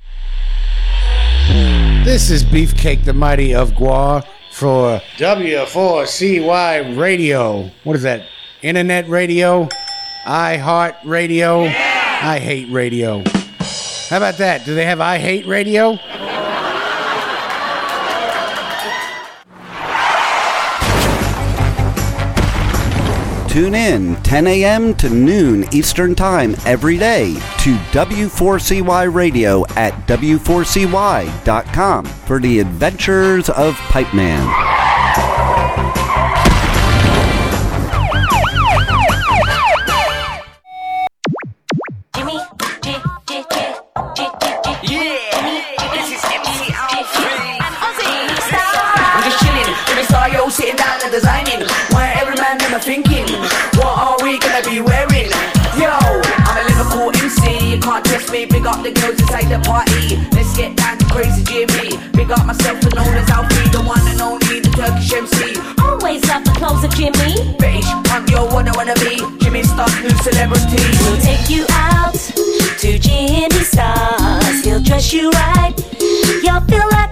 This is Beefcake the Mighty of GWAR for W4CY Radio. What is that? Internet radio? I Heart Radio? I Hate Radio. How about that? Do they have I Hate Radio? Tune in 10 a.m. to noon Eastern Time every day to W4CY Radio at W4CY.com for the adventures of Pipe the party. Let's get down to crazy Jimmy. Big up myself and known as Alfie, the one and only, the Turkish MC. Always love the clothes of Jimmy. British punk, yo, what I wanna be. Jimmy Star, new celebrity. We'll take you out to Jimmy Stars. He'll dress you right. You'll feel like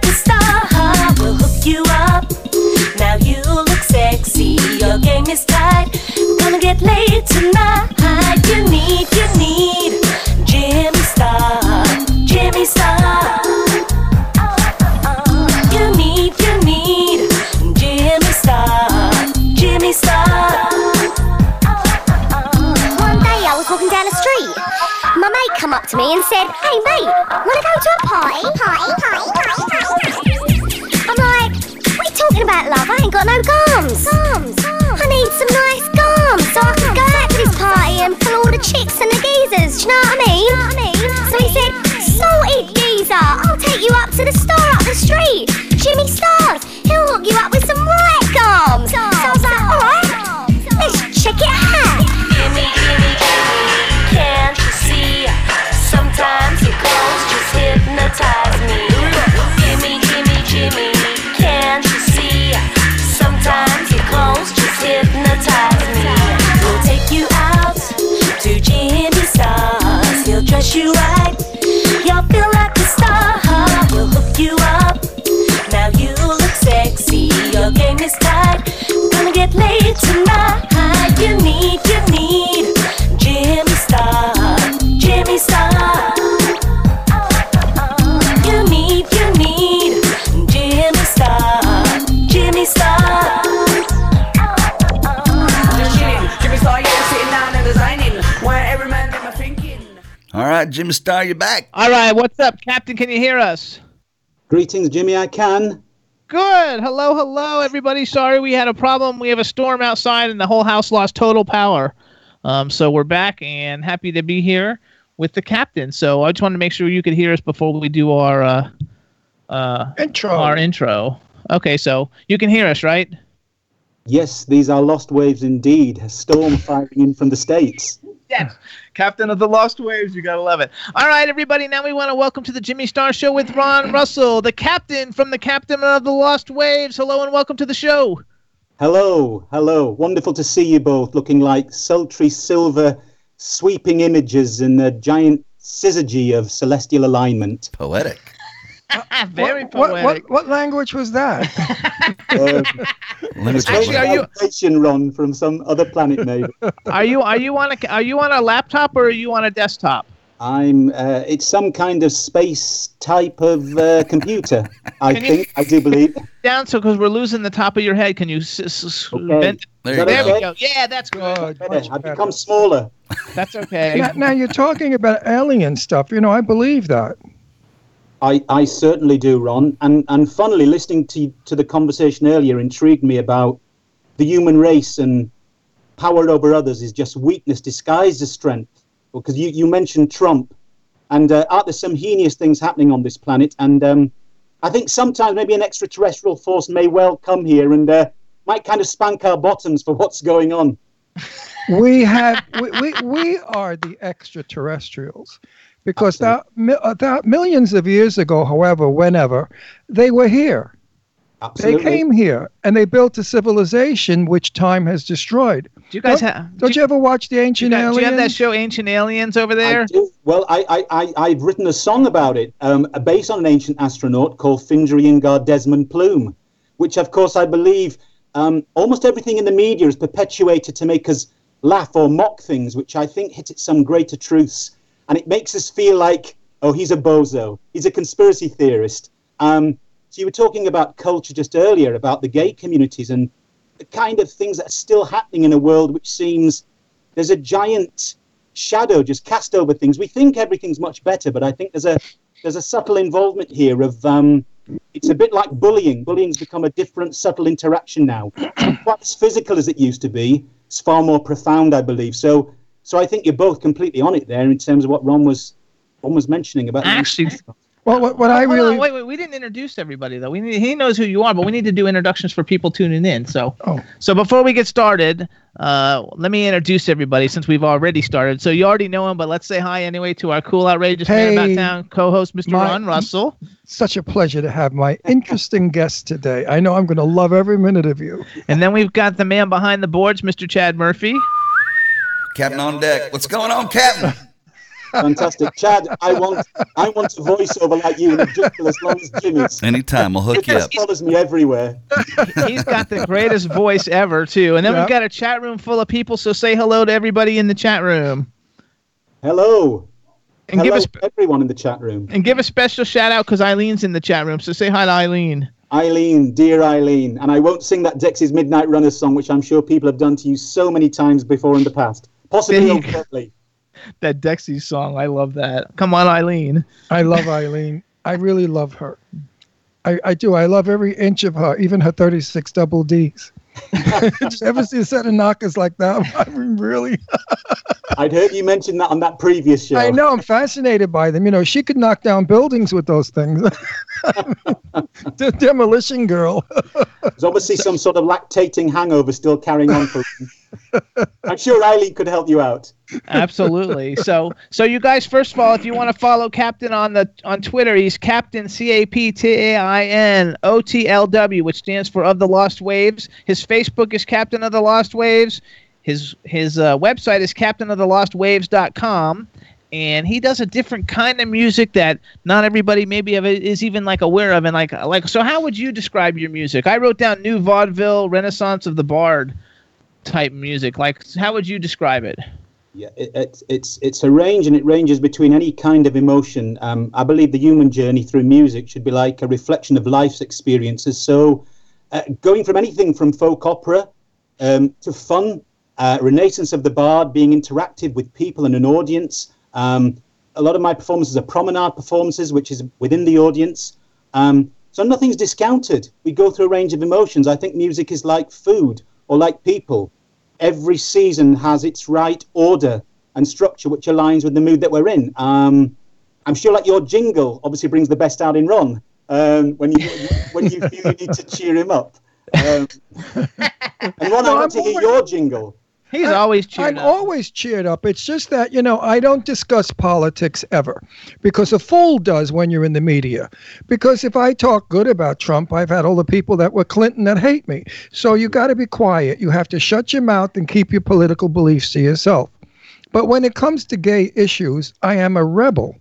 wanna go to a party? Party, party, party, party. party. I'm like, what are you talking about, love? I ain't got no gums. Gums, I need some nice gums so I can go out to this party and pull all the chicks and the geezers. Do you know what I mean? Tonight. You need, you need Jimmy Star. Jimmy Star. You need, you need Jimmy Star. Jimmy Star. Just chilling, Jimmy Star, yo, sitting down and designing. Where every man them are thinking. All right, Jimmy Star, you're back. All right, what's up, Captain? Can you hear us? Greetings, Jimmy. I can. Good. Hello, hello, everybody. Sorry we had a problem. We have a storm outside, and the whole house lost total power. Um, so we're back and happy to be here with the captain. So I just wanted to make sure you could hear us before we do our uh, uh, intro. Our intro. Okay, so you can hear us, right? Yes, these are lost waves indeed. A storm firing in from the States. Yes. Captain of the Lost Waves. You got to love it. All right, everybody. Now we want to welcome to the Jimmy Star Show with Ron Russell, the captain from the Captain of the Lost Waves. Hello and welcome to the show. Hello, hello. Wonderful to see you both looking like sultry silver sweeping images in the giant syzygy of celestial alignment. Poetic. Very what, what, poetic. what, what language was that? Actually, are you- you Ron from some other planet maybe? Are you are you on a are you on a laptop or are you on a desktop? I'm. Uh, it's some kind of space type of uh, computer. I Can you- think. I do believe. Down, so because we're losing the top of your head, can you s- s- s- bend? There you There go. we go. Yeah, that's good. I've become smaller. That's okay. now, now you're talking about alien stuff. You know, I believe that. I, I certainly do, Ron. And and funnily, listening to to the conversation earlier intrigued me about the human race and power over others is just weakness disguised as strength. Because you, you mentioned Trump, and uh, aren't there some heinous things happening on this planet? And um, I think sometimes maybe an extraterrestrial force may well come here and uh, might kind of spank our bottoms for what's going on. we have we, we, we are the extraterrestrials because that, uh, that millions of years ago however whenever they were here Absolutely. they came here and they built a civilization which time has destroyed Do you guys don't, have? don't you, ever watch the ancient Do you aliens have that show Ancient Aliens over there? I do. Well, I, I, I, I've written a song about it, um, based on an ancient astronaut called Findriangar Desmond Plume, which, of course, I believe um, almost everything in the media is perpetuated to make us laugh or mock things, which I think hit at some greater truths. And it makes us feel like, oh, he's a bozo, he's a conspiracy theorist. Um, so you were talking about culture just earlier, about the gay communities and the kind of things that are still happening in a world which seems there's a giant shadow just cast over things. We think everything's much better, but I think there's a there's a subtle involvement here of um, it's a bit like bullying. Bullying's become a different, subtle interaction now. Quite as physical as it used to be. It's far more profound, I believe. So, so I think you're both completely on it there in terms of what Ron was Ron was mentioning about. the- Actually, well what, what i Hold on, really wait, wait. We didn't introduce everybody though. We need, he knows who you are, but we need to do introductions for people tuning in. So, Oh. so before we get started, uh, let me introduce everybody since we've already started. So you already know him, but let's say hi anyway to our cool, outrageous man about town co-host, Mr. my- Ron Russell. such a pleasure to have my interesting guest today i know i'm going to love every minute of you And then we've got the man behind the boards, Mr. Chad Murphy. Captain on deck. What's going on, Captain? Fantastic, Chad. I want I want a voiceover like you in a jungle as long as Jimmy's. Anytime, I'll hook you It up. follows me everywhere. He's got the greatest voice ever too. And then Yeah. we've got a chat room full of people. So say hello to everybody in the chat room. Hello. And Hello, give us everyone in the chat room. and give a special shout out because Eileen's in the chat room. So say hi to Eileen. Eileen, dear Eileen, and I won't sing that Dexys Midnight Runners song, which I'm sure people have done to you so many times before in the past, possibly There you That Dexy song, I love that. Come on, Eileen. I love Eileen. I really love her. I, I do. I love every inch of her, even her 36 double Ds. Did you ever see a set of knockers like that? I mean, really? I'd heard you mention that on that previous show. I know. I'm fascinated by them. You know, she could knock down buildings with those things. the demolition girl. There's obviously some sort of lactating hangover still carrying on for. I'm sure Eileen could help you out. Absolutely. So, so you guys, first of all, if you want to follow Captain on the on Twitter, he's Captain C A P T A I N O T L W, which stands for Of the Lost Waves. His Facebook is Captain of the Lost Waves. His his uh, website is CaptainOfTheLostWaves.com. And he does a different kind of music that not everybody maybe is even like aware of. And like like so, how would you describe your music? I wrote down new vaudeville, Renaissance of the Bard type music. Like, how would you describe it? Yeah, it, it's it's it's a range, and it ranges between any kind of emotion. Um, I believe the human journey through music should be like a reflection of life's experiences. So, uh, going from anything from folk opera um, to fun, uh, Renaissance of the Bard, being interactive with people and an audience. Um, a lot of my performances are promenade performances, which is within the audience. Um, so nothing's discounted. We go through a range of emotions. I think music is like food or like people every season has its right order and structure which aligns with the mood that we're in. Um, I'm sure like your jingle obviously brings the best out in Ron um, when you when you feel you need to cheer him up. Um, and Ron, I No, want to I'm hear always- your jingle. He's always cheered I'm up. always cheered up. It's just that, you know, I don't discuss politics ever because a fool does when you're in the media. Because if I talk good about Trump, I've had all the people that were Clinton that hate me. So you got to be quiet. You have to shut your mouth and keep your political beliefs to yourself. But when it comes to gay issues, I am a rebel.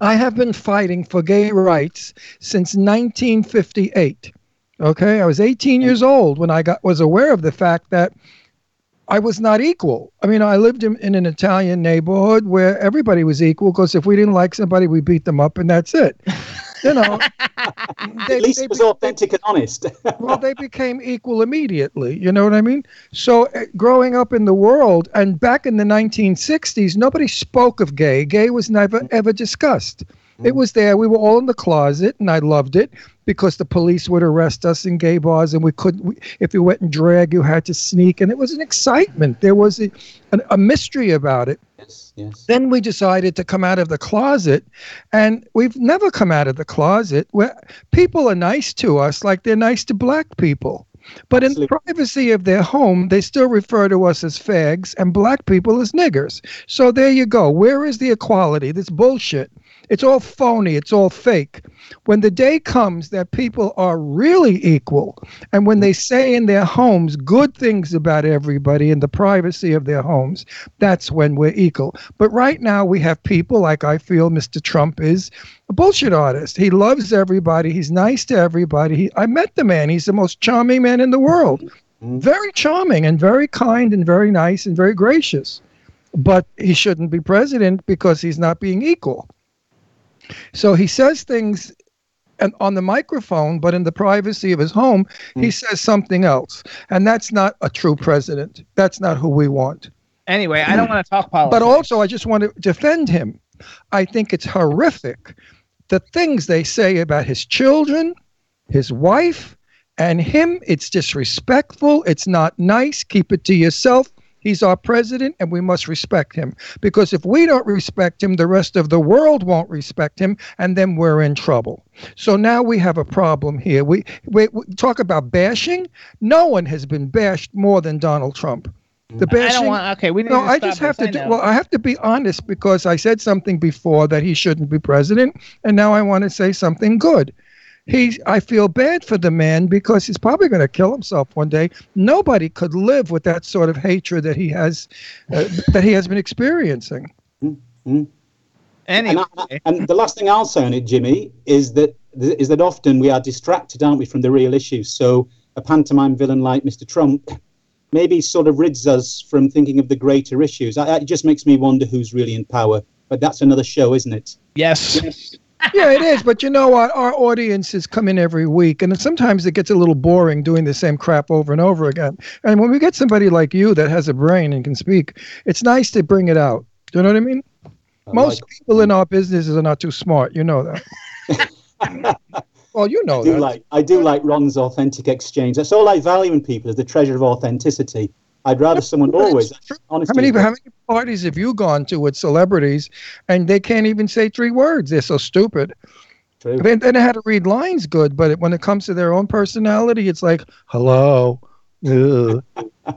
I have been fighting for gay rights since 1958. Okay, I was 18 years old when I got was aware of the fact that I was not equal. I mean, I lived in, in an Italian neighborhood where everybody was equal because if we didn't like somebody, we beat them up and that's it. You know, At least it was authentic and honest. well, they became equal immediately. You know what I mean? So, uh, growing up in the world, and back in the 1960s, nobody spoke of gay. Gay was never ever discussed. It was there. We were all in the closet, and I loved it because the police would arrest us in gay bars, and we couldn't. We, if you went in drag, you had to sneak, and it was an excitement. There was a, an, a mystery about it. Yes, yes. Then we decided to come out of the closet, and we've never come out of the closet. Where people are nice to us, like they're nice to black people. But in the privacy of their home, they still refer to us as fags and black people as niggers. So there you go. Where is the equality? This bullshit. It's all phony. It's all fake. When the day comes that people are really equal, and when they say in their homes good things about everybody in the privacy of their homes, that's when we're equal. But right now, we have people like I feel Mr. Trump is a bullshit artist. He loves everybody. He's nice to everybody. He, I met the man. He's the most charming man in the world. Mm-hmm. Very charming and very kind and very nice and very gracious. But he shouldn't be president because he's not being equal. So he says things and on the microphone, but in the privacy of his home, he hmm. says something else. And that's not a true president. That's not who we want. Anyway, I don't want to talk hmm. politics. But also, I just want to defend him. I think it's horrific the things they say about his children, his wife, and him. It's disrespectful. It's not nice. Keep it to yourself. He's our president, and we must respect him. Because if we don't respect him, the rest of the world won't respect him, and then we're in trouble. So now we have a problem here. We, we, we talk about bashing. No one has been bashed more than Donald Trump. The I don't bashing. want. Okay, we need no, to I just have this. to do. Well, I have to be honest because I said something before that he shouldn't be president, and now I want to say something good. He, I feel bad for the man because he's probably going to kill himself one day. Nobody could live with that sort of hatred that he has, uh, that he has been experiencing. Mm. Anyway. And, I- and the last thing I'll say on it, Jimmy, is that is that often we are distracted, aren't we, from the real issues. So a pantomime villain like Mr. Trump maybe sort of rids us from thinking of the greater issues. I, it just makes me wonder who's really in power. But that's another show, isn't it? Yes. Yes. Yeah, it is. But you know what? Our audiences come in every week, and sometimes it gets a little boring doing the same crap over and over again. And when we get somebody like you that has a brain and can speak, it's nice to bring it out. Do you know what I mean? Most people in our businesses are not too smart. You know that. well, you know I do that. like I do like Ron's authentic exchange. That's all I value in people is the treasure of authenticity. I'd rather someone always How many how many parties have you gone to with celebrities and they can't even say three words? They're so stupid. True. They, they know how to read lines good, but when it comes to their own personality, it's like, hello.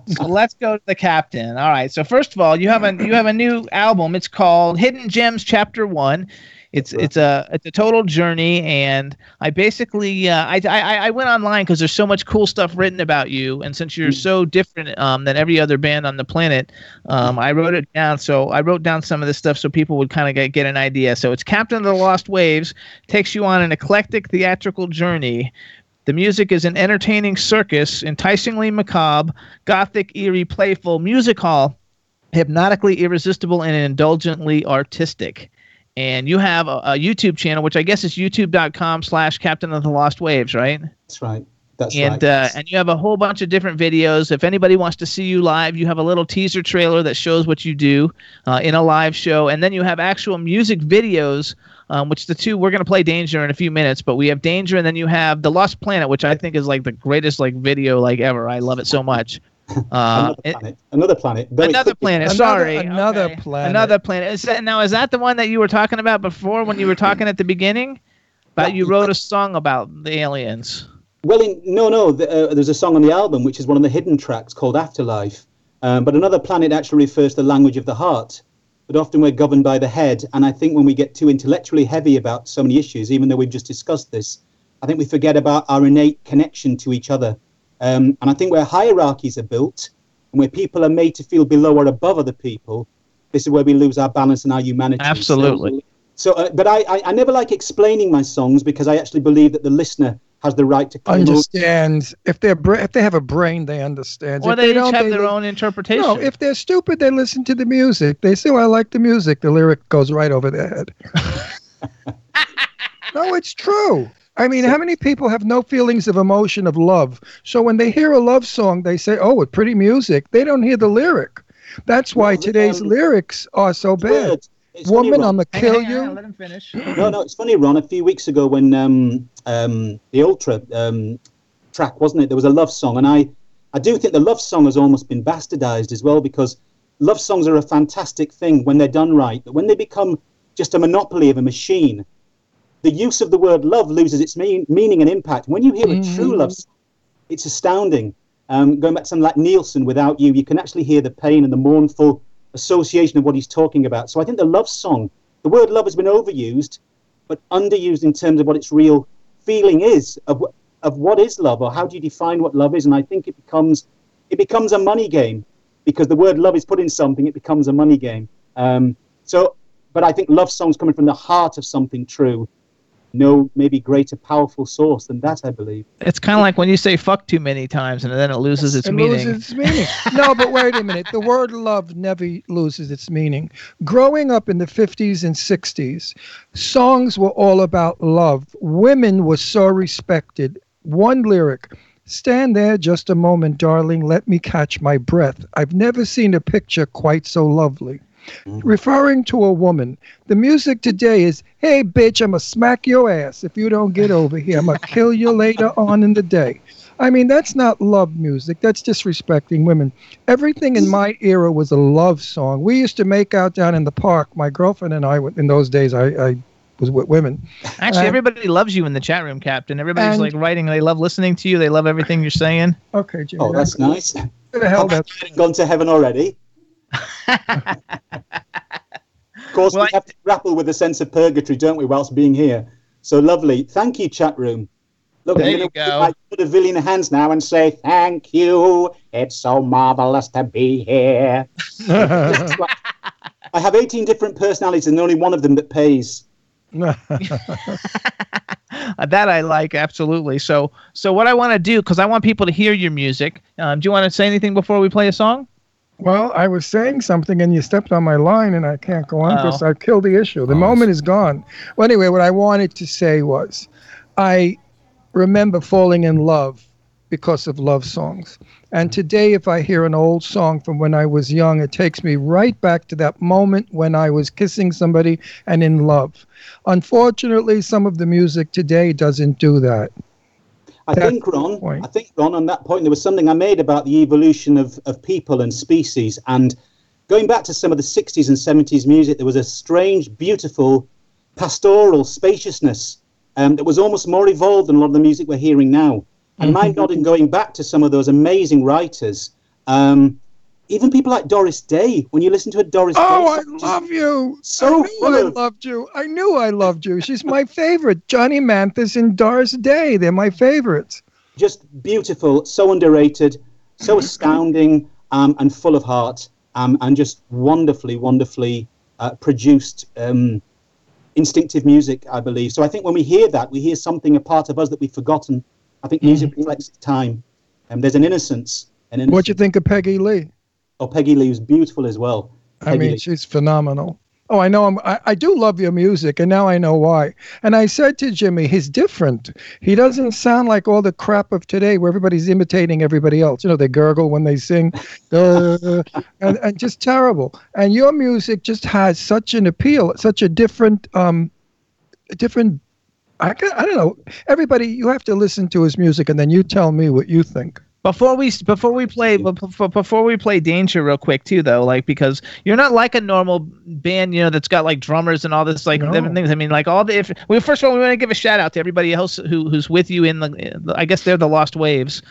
So let's go to the captain. All right. So first of all, you have a you have a new album. It's called Hidden Gems Chapter One. It's it's a it's a total journey, and I basically uh, I, I I went online because there's so much cool stuff written about you, and since you're so different um, than every other band on the planet, um, I wrote it down. So I wrote down some of this stuff so people would kind of get, get an idea. So it's Captain of the Lost Waves takes you on an eclectic theatrical journey the music is an entertaining circus, enticingly macabre, gothic, eerie, playful, music hall, hypnotically irresistible, and indulgently artistic. And you have a, a YouTube channel, which I guess is youtube.com slash captain of the lost waves, right? That's right. That's and right. uh, and you have a whole bunch of different videos. If anybody wants to see you live, you have a little teaser trailer that shows what you do uh, in a live show, and then you have actual music videos. Um, which the two we're gonna play Danger in a few minutes, but we have Danger, and then you have the Lost Planet, which I think is like the greatest like video like ever. I love it so much. Uh, another planet. Another planet. Very another quickly. planet. Sorry, another Okay. planet. Another planet. Is that now? Is that the one that you were talking about before when you were talking at the beginning? But you wrote a song about the aliens. Well, in, no, no. The, uh, there's a song on the album which is one of the hidden tracks called Afterlife. Um, but another planet actually refers to the language of the heart. But often we're governed by the head. And I think when we get too intellectually heavy about so many issues, even though we've just discussed this, I think we forget about our innate connection to each other. Um, and I think where hierarchies are built and where people are made to feel below or above other people, this is where we lose our balance and our humanity. Absolutely. So, uh, but I, I, I never like explaining my songs because I actually believe that the listener has the right to come and Understands if they're bra- if they have a brain, they understand. Or If they, each don't, have they their li- own interpretation. No, if they're stupid, they listen to the music. They say, "Well, I like the music." The lyric goes right over their head. no, it's true. I mean, how many people have no feelings of emotion of love? So when they hear a love song, they say, "Oh, it's pretty music." They don't hear the lyric. That's why today's lyrics are so bad. words. it's Woman, Ron. I'ma kill you. Let him finish. No, no, it's funny, Ron. A few weeks ago, when um, um, the Ultra um, track, wasn't it? There was a love song, and I, I do think the love song has almost been bastardized as well because love songs are a fantastic thing when they're done right, but when they become just a monopoly of a machine, the use of the word love loses its mean, meaning and impact. When you hear a true love song, it's astounding. Um, going back to something like Nilsson, without you, you can actually hear the pain and the mournful association of what he's talking about. So I think the love song, the word love has been overused, but underused in terms of what its real feeling is of of what is love or how do you define what love is. And I think it becomes it becomes a money game because the word love is put in something, it becomes a money game. Um, so, but I think love songs coming from the heart of something true. No, maybe greater, powerful source than that. I believe. It's kind of like when you say "fuck" too many times, and then it loses its it meaning. loses its meaning. no, but wait a minute. The word love never loses its meaning. Growing up in the 50s and 60s, songs were all about love. Women were so respected. One lyric Stand there just a moment, darling. Let me catch my breath. I've never seen a picture quite so lovely. Referring to a woman, the music today is, hey, bitch, I'm going to smack your ass if you don't get over here. I'm going to kill you later on in the day. I mean, that's not love music. That's disrespecting women. Everything in my era was a love song. We used to make out down in the park. My girlfriend and I, in those days, I, I was with women. Actually, Uh, everybody loves you in the chat room, Captain. Everybody's and- like writing. They love listening to you. They love everything you're saying. Okay, Jimmy. Oh, that's nice. Where the hell Have you gone to heaven already? Of course, we have to grapple with a sense of purgatory, don't we, whilst being here? So lovely. Thank you, chat room. Look, There I'm you go. put my vaudevillian hands now and say thank you. It's so marvelous to be here. I have 18 different personalities and only one of them that pays. That I like absolutely. So, so what I want to do because I want people to hear your music. Um, do you want to say anything before we play a song? Well, I was saying something and you stepped on my line and I can't go on because Oh. I killed the issue. The oh, moment is gone. Well, anyway, what I wanted to say was I remember falling in love because of love songs. And mm. today, if I hear an old song from when I was young, it takes me right back to that moment when I was kissing somebody and in love. Unfortunately, some of the music today doesn't do that. I think, Ron, I think, Ron, on that point, there was something I made about the evolution of, of people and species. And going back to some of the 60s and 70s music, there was a strange, beautiful, pastoral spaciousness um, that was almost more evolved than a lot of the music we're hearing now. And my nodding going back to some of those amazing writers, um, even people like Doris Day, when you listen to a Doris Day. Oh, I love you. So I knew I loved you. I knew I loved you. She's my favorite. Johnny Mathis and Doris Day. They're my favorites. just beautiful, so underrated, so astounding, um, and full of heart, um, and just wonderfully, wonderfully uh, produced um, instinctive music, I believe. So I think when we hear that, we hear something, a part of us that we've forgotten. I think music reflects time. And there's an innocence. An innocence. What do you think of Peggy Lee? Oh, Peggy Lee was beautiful as well. I mean, Lee. she's phenomenal. Oh, I know. I'm, I, I do love your music, and now I know why. And I said to Jimmy, he's different. He doesn't sound like all the crap of today where everybody's imitating everybody else. You know, they gurgle when they sing, uh, and, and just terrible. And your music just has such an appeal, such a different, um, different. I, I don't know. Everybody, you have to listen to his music, and then you tell me what you think. Before we before we play before, before we play Danger real quick too though like because you're not like a normal band you know that's got like drummers and all this like different things. I mean like all the if well first of all we want to give a shout out to everybody else who who's with you in the I guess they're the Lost Waves.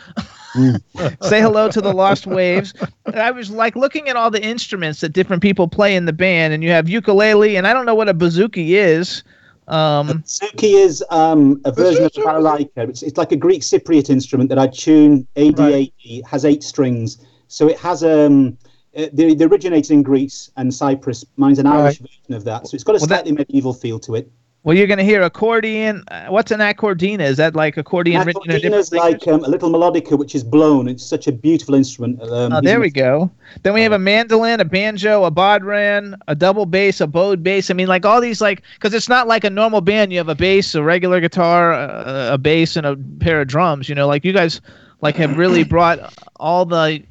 Mm. Say hello to the Lost Waves. I was like looking at all the instruments that different people play in the band and you have ukulele and I don't know what a bouzouki is um Suki is um, a version of the balalaika. It's, it's like a Greek Cypriot instrument that I tune AD80, has eight strings. So it has um, uh, the, the originates in Greece and Cyprus. Mine's an Irish version of that. So it's got a slightly medieval feel to it. Well you're gonna hear accordion uh, what's an accordina is that like accordion written in a different like um, a little melodica, which is blown. It's such a beautiful instrument. Um, Oh, there we go. Then we have a mandolin, a banjo, a bodhran, a double bass, a bowed bass. I mean, like all these, like, because it's not like a normal band. You have a bass, a regular guitar, a, a bass, and a pair of drums. You know, like you guys, like have really brought all the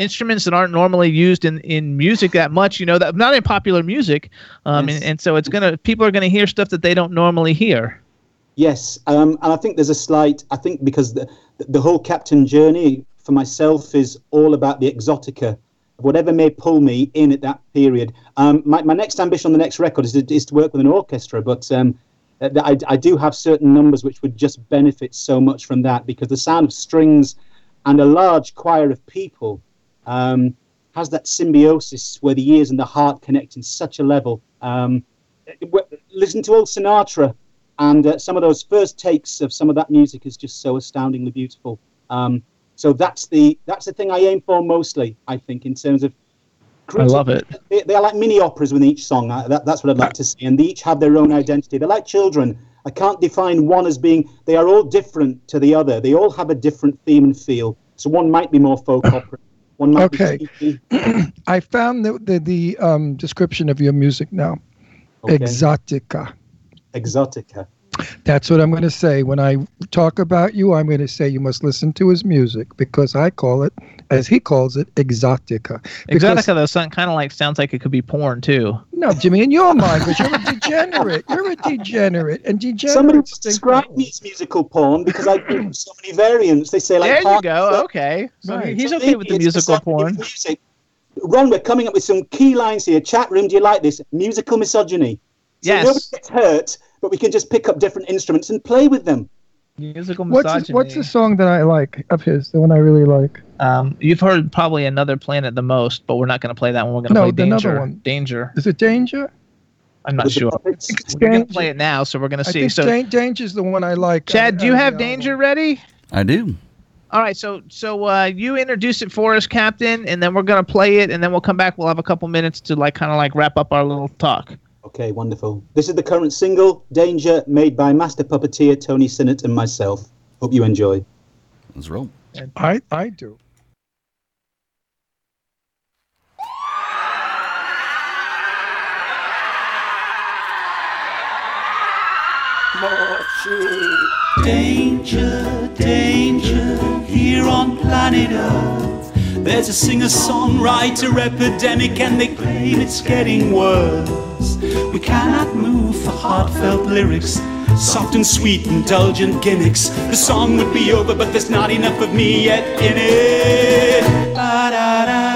instruments that aren't normally used in, in music that much. You know, that not in popular music, um, Yes. and, and so it's gonna people are gonna hear stuff that they don't normally hear. Yes, um, and I think there's a slight. I think because the the whole captain journey for myself is all about the exotica, whatever may pull me in at that period. Um, my my next ambition on the next record is to, is to work with an orchestra, but um, uh, I, I do have certain numbers which would just benefit so much from that because the sound of strings and a large choir of people um, has that symbiosis where the ears and the heart connect in such a level. Um, listen to old Sinatra, and uh, some of those first takes of some of that music is just so astoundingly beautiful. Um, so that's the that's the thing I aim for mostly. I think in terms of. I love it. They, they are like mini operas within each song. Uh, that, that's what I'd like to see, and they each have their own identity. They're like children. I can't define one as being. They are all different to the other. They all have a different theme and feel. So one might be more folk opera. One might Okay. I found the the, the um, description of your music now. Okay. Exotica. Exotica. That's what I'm going to say. When I talk about you, I'm going to say you must listen to his music because I call it, as he calls it, exotica. Because- Exotica though, sound kind of like sounds like it could be porn too. No, Jimmy, in your mind, because you're a degenerate. You're a degenerate, and Somebody degenerates think describe me as musical porn because I do so many variants. They say like there you heart- go. Okay, so Right. he's okay with the musical the sound of porn. Music. Ron, we're coming up with some key lines here. Chat room, do you like this? Musical misogyny. So Yes. nobody gets hurt, but we can just pick up different instruments and play with them. Musical What's misogyny. his, what's the song that I like of his? The one I really like. Um, you've heard probably another planet the most, but we're not going to play that one. We're going to No, play the another Danger. one. Danger. Is it Danger? I'm not sure. puppets? We're going to play it now, so we're going to I see. think So, Dan- Danger's the one I like. Chad, do you on have the Danger ready? I do. All right, so so uh, you introduce it for us, Captain, and then we're gonna play it, and then we'll come back. We'll have a couple minutes to like kind of like wrap up our little talk. Okay, wonderful. This is the current single, Danger, made by master puppeteer Tony Sinnott and myself. Hope you enjoy. Let's roll. I I do. Danger, danger, here on planet Earth. There's a singer songwriter epidemic, and they claim it's getting worse. We cannot move for heartfelt lyrics, soft and sweet, indulgent gimmicks. The song would be over, but there's not enough of me yet in it. Ba-da-da-da.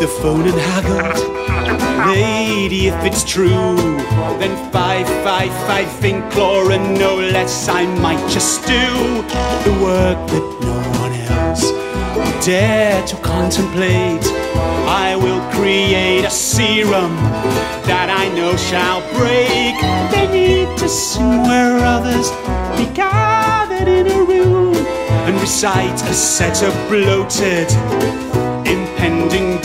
The phone and haggled. Lady, if it's true, then five, five, five think Clara no less. I might just do the work that no one else would dare to contemplate. I will create a serum that I know shall break. They need to sing where others be gathered in a room and recite a set of bloated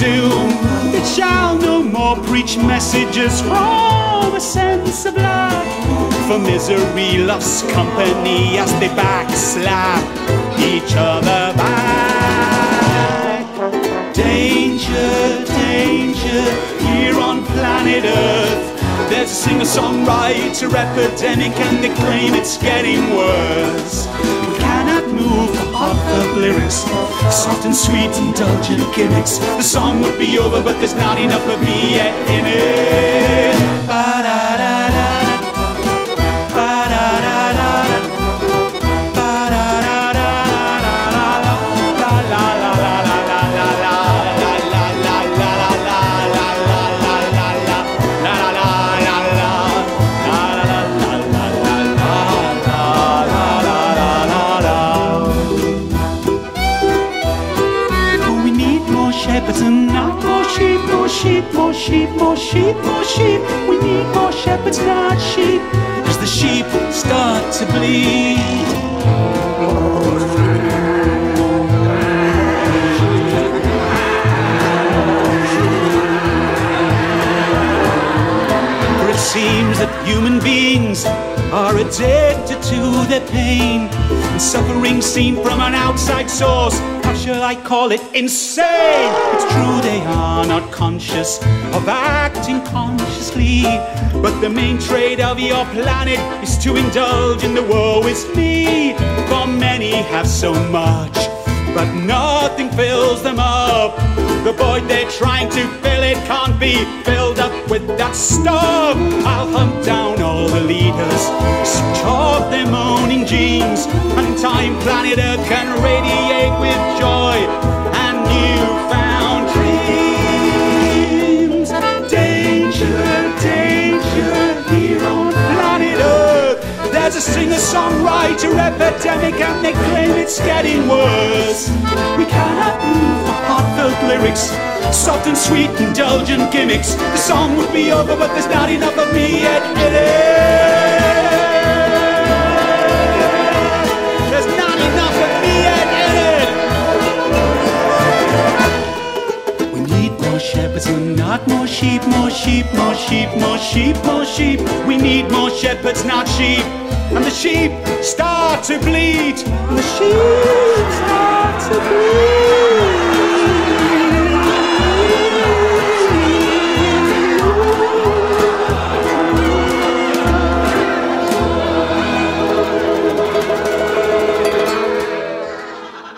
impending. It shall no more preach messages from a sense of love. For misery loves company as they backslap each other back. Danger, danger, here on planet Earth. There's a singer-songwriter epidemic and they claim it's getting worse. Move for heartfelt lyrics, soft and sweet, indulgent gimmicks. The song would be over, but there's not enough of me yet in it. Ba-da-da-da. Sheep, more sheep, more sheep. We need more shepherds, not sheep, as the sheep start to bleed. For it seems that human beings are addicted to their pain and suffering seen from an outside source. How shall I call it? Insane! It's true they are not conscious of acting consciously, but the main trade of your planet is to indulge in the war with me. For many have so much but nothing fills them up. The void they're trying to fill, it can't be filled up with that stuff. I'll hunt down all the leaders, switch off their moaning genes, and time planet Earth can radiate with joy and newfound There's a singer-songwriter epidemic and they claim it's getting worse. We cannot move for heartfelt lyrics, soft and sweet, indulgent gimmicks. The song would be over, but there's not enough of me yet it. Shepherds and not more sheep, more sheep, more sheep, more sheep, more sheep. We need more shepherds, not sheep. And the sheep start to bleed. And the sheep start to bleed.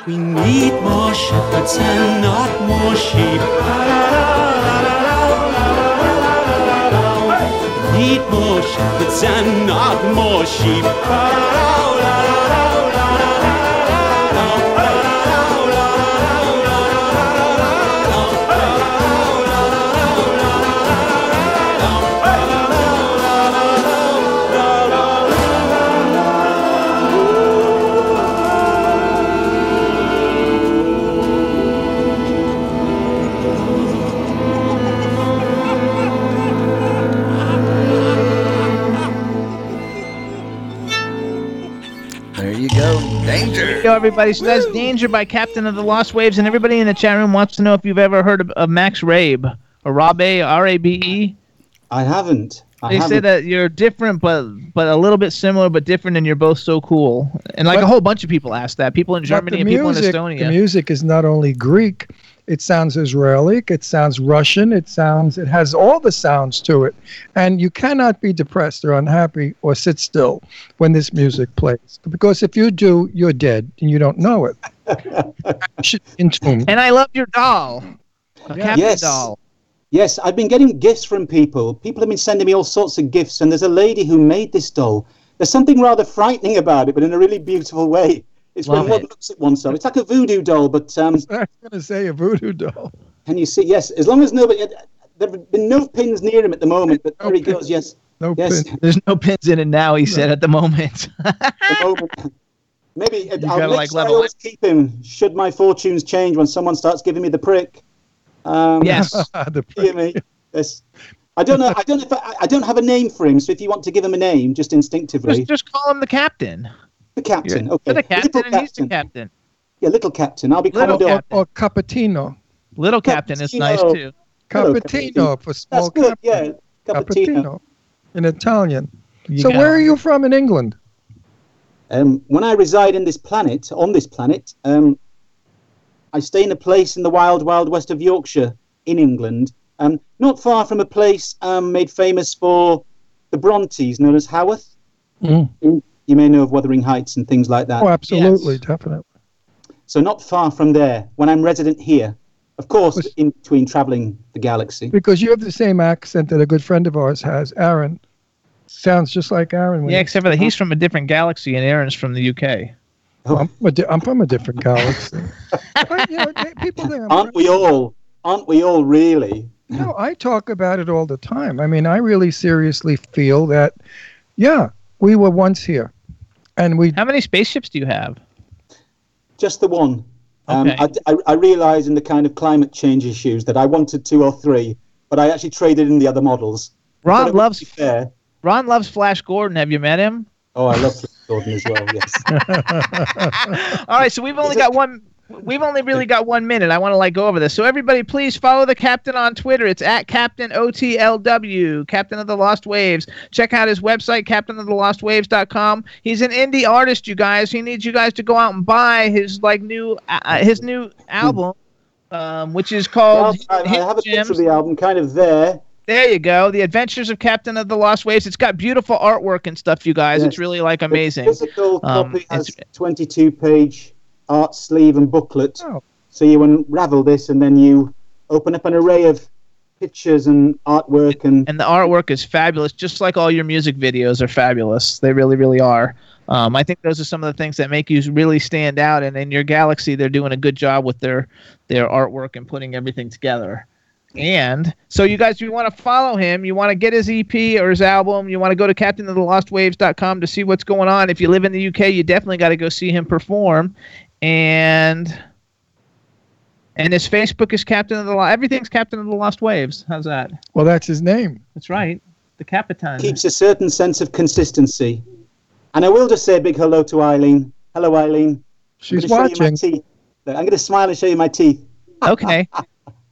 We need more shepherds and not more sheep. Need more shepherds and not more sheep. There Yo, everybody. So that's Danger by Captain of the Lost Waves. And everybody in the chat room wants to know if you've ever heard of, of Max Rabe or Rabe, R A B E. I haven't. I They say haven't. that you're different, but but a little bit similar, but different, and you're both so cool. And like But- a whole bunch of people ask that. People in Germany and people in Estonia. The music is not only Greek, it sounds Israeli, it sounds Russian, it sounds it has all the sounds to it. And you cannot be depressed or unhappy or sit still when this music plays. Because if you do, you're dead and you don't know it. You should be in tune. And I love your doll. A yes. doll. Yes, I've been getting gifts from people. People have been sending me all sorts of gifts, and there's a lady who made this doll. There's something rather frightening about it, but in a really beautiful way. It's when one it. looks at oneself. It's like a voodoo doll, but um, I was going to say a voodoo doll. can you see? Yes, as long as nobody. There have been no pins near him at the moment, but there he goes. Yes, no yes. There's no pins in it now. He said at the moment. the moment. Maybe uh, You I'll like, sure I level always keep him. Should my fortunes change when someone starts giving me the prick? Um, Yes. the Hear me? Yes. I don't know. I don't know if I, I don't have a name for him. So if you want to give him a name, just instinctively, just, just call him the captain. The captain. You're, okay, you're the captain, little and he's the captain. captain. Yeah, little captain. I'll be Little Commodore. captain. Or Cappuccino. Little captain is nice too. Hello, Cappuccino for small That's good. Yeah, captain. cappuccino. Cappuccino in Italian. You so got where it. are you from in England? Um, when I reside in this planet, on this planet, um, I stay in a place in the wild, wild west of Yorkshire, in England, um, not far from a place um, made famous for the Brontes, known as Haworth. Mm. You may know of Wuthering Heights and things like that. Oh, absolutely, definitely. So not far from there, when I'm resident here. Of course, in between traveling the galaxy. Because you have the same accent that a good friend of ours has, Aaron. Sounds just like Aaron. Yeah, except for that he's from a different galaxy and Aaron's from the UK. Oh. I'm, a di- I'm from a different galaxy. But, you know, people think I'm Aren't we all? Aren't we all really? No, I talk about it all the time. I mean, I really seriously feel that, yeah, we were once here, and we. How many spaceships do you have? Just the one. Um, Okay. I, I, I realise in the kind of climate change issues that I wanted two or three, but I actually traded in the other models. Ron loves fair. Ron loves Flash Gordon. Have you met him? Oh, I love Flip Gordon as well. Yes. All right, so we've only got one. We've only really got one minute. I want to like go over this. So everybody, please follow the captain on Twitter. It's at Captain OTLW, Captain of the Lost Waves. Check out his website, CaptainOfTheLostWaves.com. He's an indie artist, you guys. He needs you guys to go out and buy his like new uh, his new album, um, which is called. I, I have a picture of the album kind of there. There you go. The Adventures of Captain of the Lost Waves. It's got beautiful artwork and stuff, you guys. Yes. It's really like amazing. The physical Um, copy has 22 page art sleeve and booklet. So you unravel this and then you open up an array of pictures and artwork and and the artwork is fabulous, just like all your music videos are fabulous. They really, really are. Um, I think those are some of the things that make you really stand out. And in your galaxy, they're doing a good job with their their artwork and putting everything together. And so, you guys, you want to follow him, you want to get his EP or his album, you want to go to CaptainOfTheLostWaves.com to see what's going on. If you live in the UK, you definitely got to go see him perform. And and his Facebook is Captain of the Lost. Everything's Captain of the Lost Waves. How's that? Well, that's his name. That's right. The Capitan. keeps a certain sense of consistency. And I will just say a big hello to Eileen. Hello, Eileen. She's I'm gonna show you my watching. teeth. I'm going to smile and show you my teeth. Okay.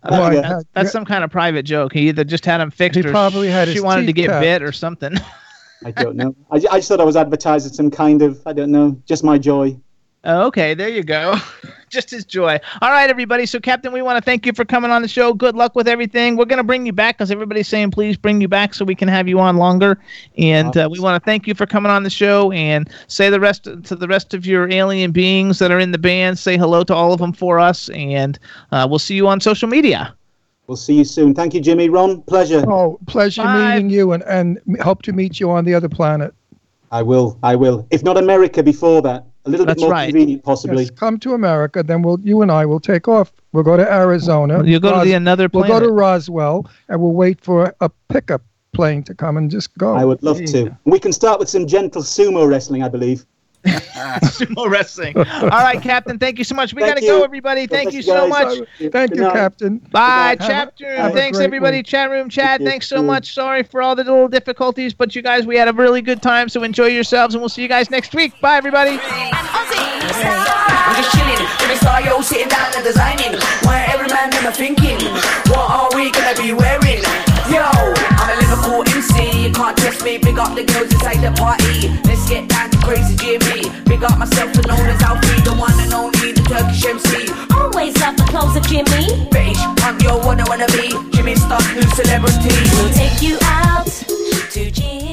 There we go. That's, that's some kind of private joke. He either just had him fixed He or probably had she wanted to get cut. bit or something. I don't know. I, I just thought I was advertising some kind of, I don't know, just my joy. Okay, there you go. Just his joy. All right, everybody. So, Captain, we want to thank you for coming on the show. Good luck with everything. We're going to bring you back because everybody's saying please bring you back so we can have you on longer. And uh, we want to thank you for coming on the show and say the rest to the rest of your alien beings that are in the band. Say hello to all of them for us, and uh, we'll see you on social media. We'll see you soon. Thank you, Jimmy. Ron, pleasure. Oh, pleasure Bye. meeting you and, and hope to meet you on the other planet. I will. I will. If not America before that, a little That's bit more right. convenient, possibly. Yes, come to America, then we'll you and I will take off. We'll go to Arizona. You'll go to the another plane. We'll go to. Roswell, and we'll wait for a pickup plane to come and just go. I would love to. We can start with some gentle sumo wrestling, I believe. Sumo wrestling. All right, Captain. Thank you so much. We Thank got to you. go, everybody. Thank you so much. Thank you. Captain. Bye, chat room. Thanks, everybody. week. Chat room, chat. you. Thanks so much. Sorry for all the little difficulties, but you guys, we had a really good time. So enjoy yourselves, and we'll see you guys next week. Bye, everybody. I'm just chilling in the studio, sitting down and designing. Why every man them are thinking, what are we gonna be wearing? Yo, Liverpool MC. You can't trust me. Big up the girls inside the party. Let's get down to crazy Jimmy. Big up myself and known as Alfie, the one and only, the Turkish MC. Always love the clothes of Jimmy. Bitch, I'm your one I wanna be. Jimmy Star, new celebrity. We'll take you out to Jimmy.